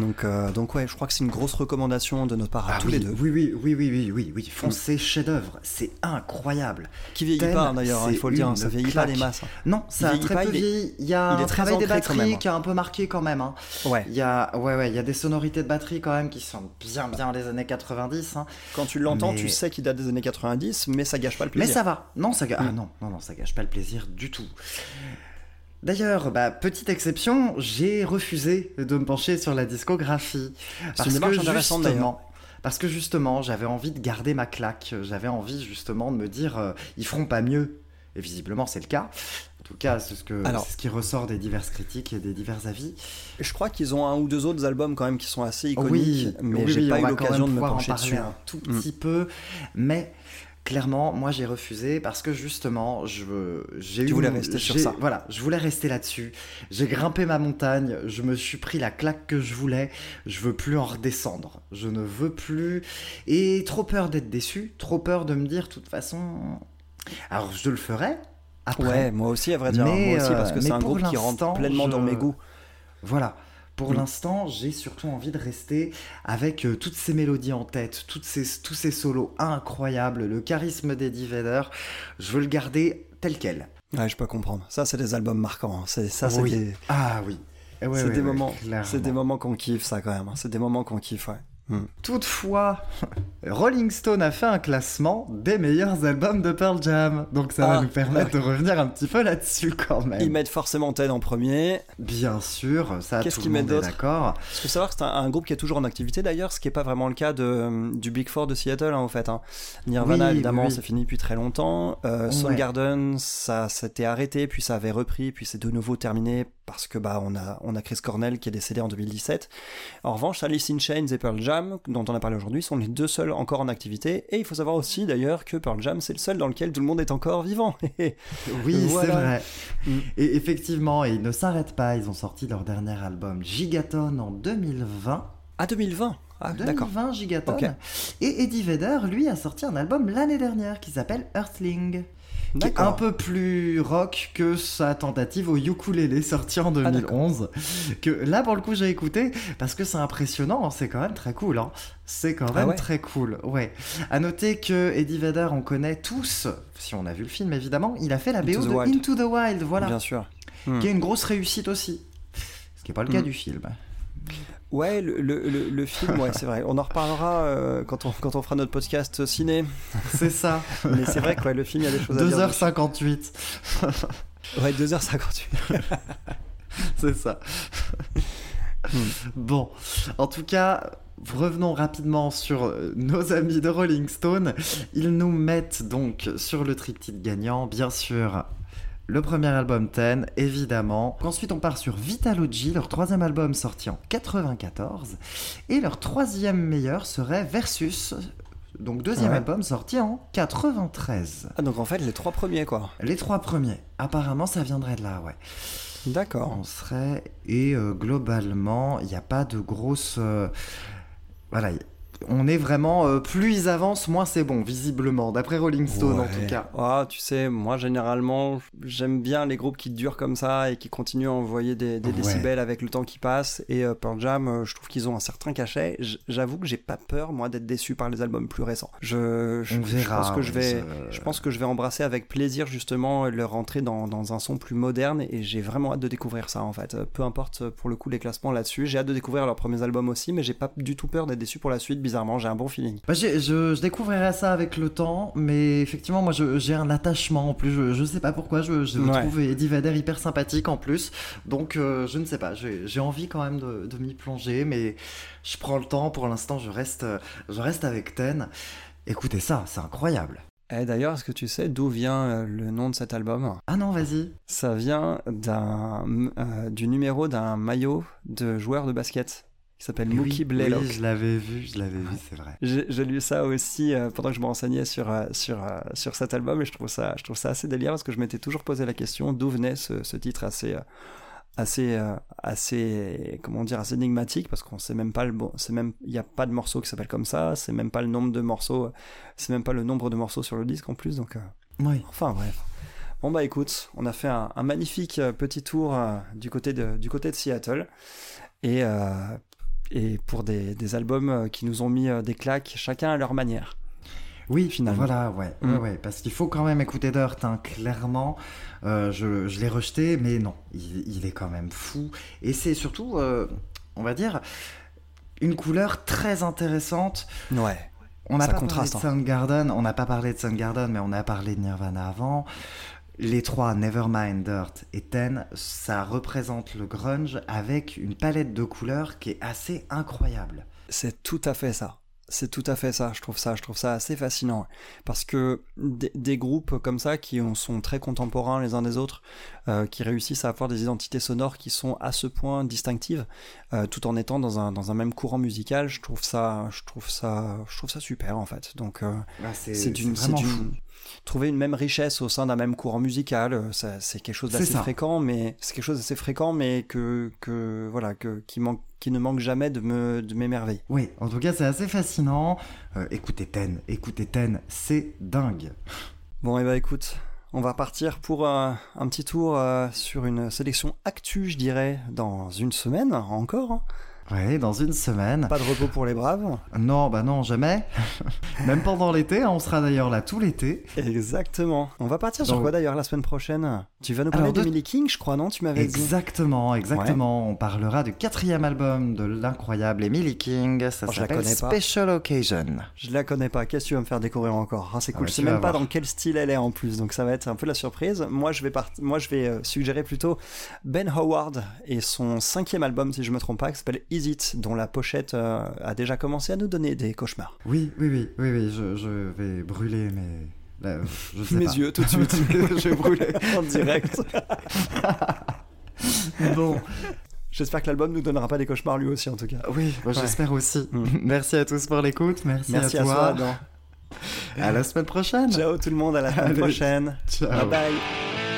Donc, euh, donc ouais, je crois que c'est une grosse recommandation de notre part à Ah tous oui, les deux. Oui, oui, oui, oui, oui, oui, oui. Foncez, chef-d'œuvre. C'est incroyable. Qui vieillit pas hein, d'ailleurs, hein, il faut le dire, hein, ça vieillit pas des masses. hein. Non, ça a très peu il vieilli. Il y a il un travail des batteries qui a un peu marqué quand même. hein. Ouais. Il y a, ouais, ouais, il y a des sonorités de batterie quand même qui sont bien, bien des années 90. hein. Quand tu l'entends, Mais- tu sais qu'il date des années 90, mais ça gâche pas le Mais plaisir. ça va. Non, ça, ah Mm. non, non, non, ça gâche pas le plaisir du tout. D'ailleurs, bah, petite exception, j'ai refusé de me pencher sur la discographie. Une intéressante, d'ailleurs. justement, parce que justement, j'avais envie de garder ma claque. J'avais envie justement de me dire, euh, ils feront pas mieux. Et visiblement, c'est le cas. En tout cas, c'est ce, que, Alors- c'est ce qui ressort des diverses critiques et des divers avis. Je crois qu'ils ont un ou deux autres albums quand même qui sont assez iconiques, oui, mais oui, j'ai oui, pas eu l'occasion de me pouvoir en pencher parler dessus. un tout Mm. petit peu, mais clairement, moi j'ai refusé parce que justement, je j'ai Tu eu, voulais rester sur ça. Voilà, je voulais rester là-dessus. J'ai grimpé ma montagne, je me suis pris la claque que je voulais. Je veux plus en redescendre. Je ne veux plus. Et trop peur d'être déçu, trop peur de me dire, de toute façon, alors je le ferai. Après. Ouais, moi aussi, à vrai dire. Mais, moi aussi, parce euh, que c'est mais un groupe qui rentre pleinement dans mes goûts. Voilà. Pour Mm. l'instant, j'ai surtout envie de rester avec euh, toutes ces mélodies en tête, toutes ces, tous ces solos incroyables, le charisme d'Eddie Vedder. Je veux le garder tel quel. Ouais, je peux comprendre. Ça, c'est des albums marquants. hein. C'est ça, c'est Oui. des, Ah oui. Eh ouais, c'est ouais, des ouais, moments, c'est des moments qu'on kiffe, ça quand même. hein. C'est des moments qu'on kiffe, ouais. Hmm. Toutefois, Rolling Stone a fait un classement des meilleurs albums de Pearl Jam. Donc ça va Ah, nous permettre bah de revenir un petit peu là-dessus quand même. Ils mettent forcément Ted en premier. Bien sûr, ça Qu'est-ce tout qu'ils le monde mettent est d'accord. Il faut savoir que c'est un, un groupe qui est toujours en activité d'ailleurs, ce qui n'est pas vraiment le cas de, du Big Four de Seattle en fait. hein. Nirvana Oui, évidemment, oui, c'est fini depuis très longtemps. Euh, Ouais. Soundgarden, ça s'était arrêté, puis ça avait repris, puis c'est de nouveau terminé parce que bah on a on a Chris Cornell qui est décédé en 2017. En revanche, Alice in Chains et Pearl Jam, dont on a parlé aujourd'hui, sont les deux seuls encore en activité. Et il faut savoir aussi d'ailleurs que Pearl Jam c'est le seul dans lequel tout le monde est encore vivant. Oui, Voilà. c'est vrai. Mm. Et effectivement, ils ne s'arrêtent pas. Ils ont sorti leur dernier album Gigaton en 2020. ah 2020. Ah d'accord. 2020 Gigaton. Ok. Et Eddie Vedder, lui, a sorti un album l'année dernière qui s'appelle Earthling. Qui est un peu plus rock que sa tentative au ukulélé sorti en Ah, 2011. que là, pour le coup, j'ai écouté parce que c'est impressionnant. hein, C'est quand même très cool. hein. C'est quand Ah même ouais très cool. Ouais. À noter que Eddie Vedder, on connaît tous, si on a vu le film évidemment, il a fait la BO the de Wild. Into the Wild. Voilà. Bien sûr. Qui est une grosse réussite aussi. Ce qui n'est pas le cas Mm. du film. Ouais, le, le, le- le film, ouais, c'est vrai. On en reparlera euh, quand, on, quand on fera notre podcast ciné. C'est ça. Mais c'est vrai que ouais, le film, il y a des choses à dire. 2h58. dessus. Ouais, 2h58. C'est ça. bon, en tout cas, revenons rapidement sur euh, nos amis de Rolling Stone. Ils nous mettent donc sur le triptyque gagnant, bien sûr. Le premier album Ten, évidemment. Ensuite, on part sur Vitalogy, leur troisième album sorti en 94. Et leur troisième meilleur serait Versus, donc deuxième Ouais. album sorti en 93. Ah, donc en fait, les trois premiers, quoi. Les trois premiers. Apparemment, ça viendrait de là, ouais. D'accord. On serait. Et euh, globalement, il n'y a pas de grosse. euh, Voilà. On est vraiment. euh, plus ils avancent, moins c'est bon, visiblement. D'après Rolling Stone, en tout cas. Ah, tu sais, moi, généralement, j'aime bien les groupes qui durent comme ça et qui continuent à envoyer des, des Ouais. décibels avec le temps qui passe. Et euh, Pearl Jam, euh, je trouve qu'ils ont un certain cachet. J'avoue que j'ai pas peur, moi, d'être déçu par les albums plus récents. Je, je, On je verra. pense que je vais. ça- Je pense que je vais embrasser avec plaisir justement leur entrée dans, dans un son plus moderne et j'ai vraiment hâte de découvrir ça en fait. Euh, Peu importe pour le coup les classements là-dessus, j'ai hâte de découvrir leurs premiers albums aussi, mais j'ai pas du tout peur d'être déçu pour la suite. Bizarrement, j'ai un bon feeling. Bah, je, je découvrirai ça avec le temps, mais effectivement, moi j'ai un attachement en plus. Je, je sais pas pourquoi, je, je Ouais. trouve Eddie Vedder hyper sympathique en plus. Donc euh, je ne sais pas, j'ai envie quand même de, de m'y plonger, mais je prends le temps. Pour l'instant, je reste, je reste avec Ten. Écoutez ça, c'est incroyable. Et d'ailleurs, est-ce que tu sais d'où vient euh, le nom de cet album? Ah non, vas-y. Ça vient d'un euh, du numéro d'un maillot de joueur de basket qui s'appelle Mookie oui, Blaylock. oui, je l'avais vu, je l'avais vu, c'est vrai. J'ai lu ça aussi euh, pendant que je me renseignais sur, euh, sur, euh, sur cet album et je trouve, ça, je trouve ça assez délire parce que je m'étais toujours posé la question d'où venait ce, ce titre assez, assez, euh, assez, comment dire, assez énigmatique parce qu'on sait même pas le bon, c'est même, il n'y a pas de morceau qui s'appelle comme ça, c'est même pas le nombre de morceaux, c'est même pas le nombre de morceaux sur le disque en plus donc, euh, Oui. enfin bref. Bon bah écoute, on a fait un, un magnifique petit tour euh, du, côté de, du côté de Seattle et, et pour des, des albums euh, qui nous ont mis euh, des claques chacun à leur manière. Oui, Finalement. Voilà, ouais, Mm. ouais, ouais, parce qu'il faut quand même écouter Dirt, hein, clairement. Euh, je je l'ai rejeté, mais non, il, il est quand même fou. Et c'est surtout, euh, on va dire, une couleur très intéressante. Ouais. On n'a pas contraste, parlé de Soundgarden, on n'a pas parlé de Soundgarden, mais on a parlé de Nirvana avant. Les trois, Nevermind, Dirt et Ten, ça représente le grunge avec une palette de couleurs qui est assez incroyable. C'est tout à fait ça. C'est tout à fait ça, je trouve ça, je trouve ça assez fascinant. Parce que des, des groupes comme ça, qui ont- sont très contemporains les uns des autres, euh, qui réussissent à avoir des identités sonores qui sont à ce point distinctives, euh, tout en étant dans un, dans un même courant musical, je trouve ça, je trouve ça, je trouve ça super en fait. Donc euh, c'est d'une, c'est d'une-. Trouver une même richesse au sein d'un même courant musical, euh, ça- c'est quelque chose d'assez fréquent, mais c'est quelque chose d'assez fréquent, mais que, que voilà, que qui manque, qui ne manque jamais de me, de m'émerveiller. Oui, en tout cas, c'est assez fascinant. Euh, écoutez Ten, écoutez Ten, c'est dingue. Bon, et bah écoute, on va partir pour euh, un petit tour euh, sur une sélection actu, je dirais, dans une semaine encore. hein. Ouais, dans une semaine. Pas de repos pour les braves. Non, bah non, jamais. Même pendant l'été, hein, on sera d'ailleurs là tout l'été. Exactement. On va partir sur Donc- quoi d'ailleurs la semaine prochaine? Tu vas nous parler Alors, de- d'Emily King, je crois, non? Tu m'avais dit. Exactement, exactement. On parlera du quatrième album de l'incroyable Emily King. Ça Oh, s'appelle pas. Special Occasion. Je la connais pas. Qu'est-ce que tu vas me faire découvrir encore? Ah, C'est Ah cool. bah, je sais même pas voir. dans quel style elle est en plus, donc ça va être un peu la surprise. Moi, je vais part- Moi, je vais euh, suggérer plutôt Ben Howard et son cinquième album, si je me trompe pas, qui s'appelle Dont la pochette euh, a déjà commencé à nous donner des cauchemars. Oui, oui, oui, oui, oui, je, je vais brûler mes... là, je sais Mes pas. yeux tout de suite. je vais brûler. en direct. Bon, J'espère que l'album nous donnera pas des cauchemars lui aussi en tout cas. oui, bah, j'espère aussi. Mm. Merci à tous pour l'écoute. Merci, Merci à à toi. Adam. À la semaine prochaine. Ciao tout le monde, à la semaine Allez. prochaine. Ciao. Bye bye.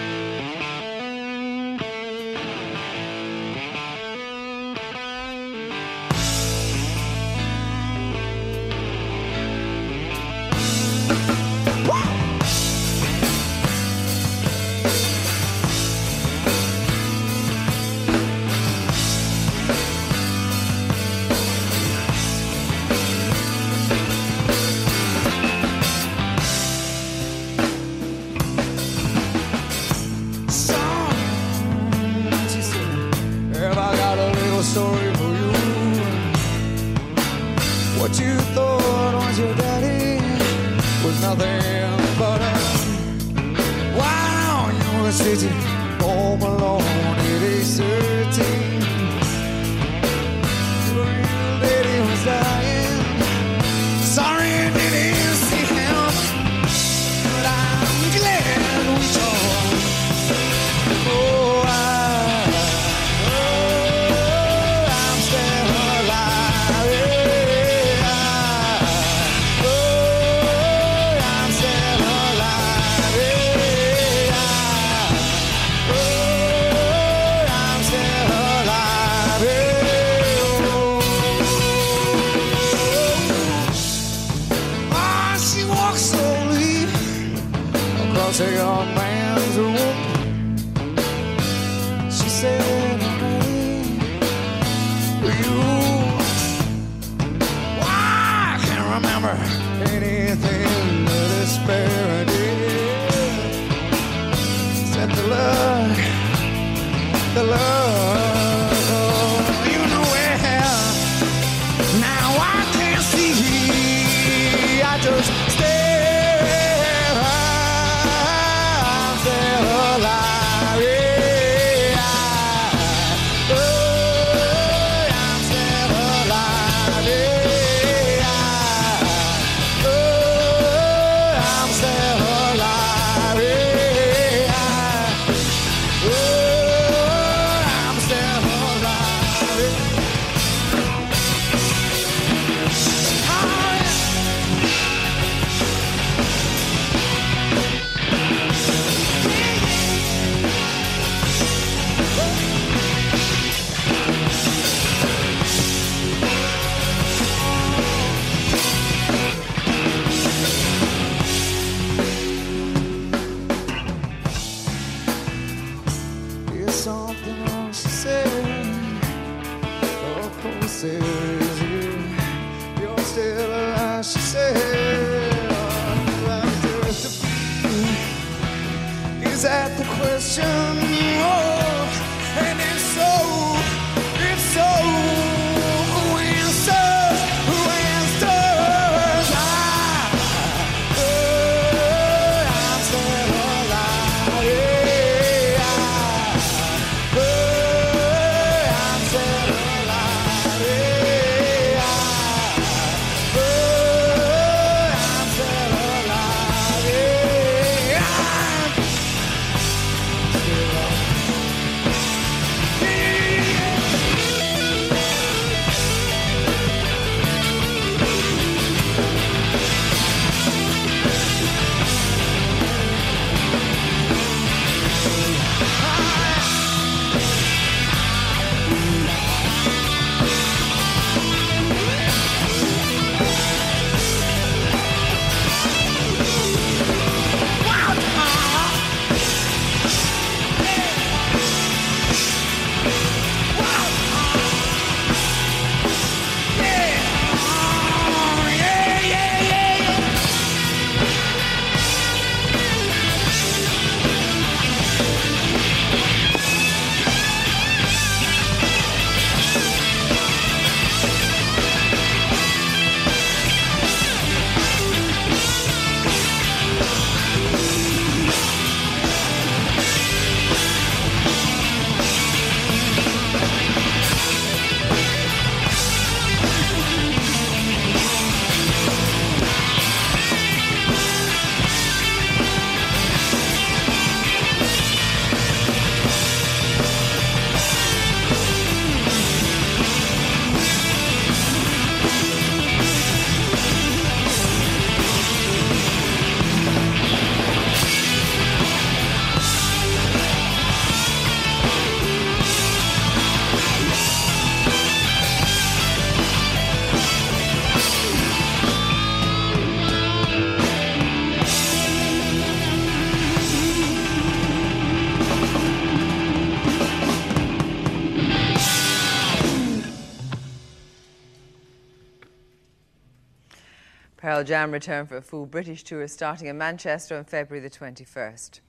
Jam return for a full British tour starting in Manchester on February the 21st.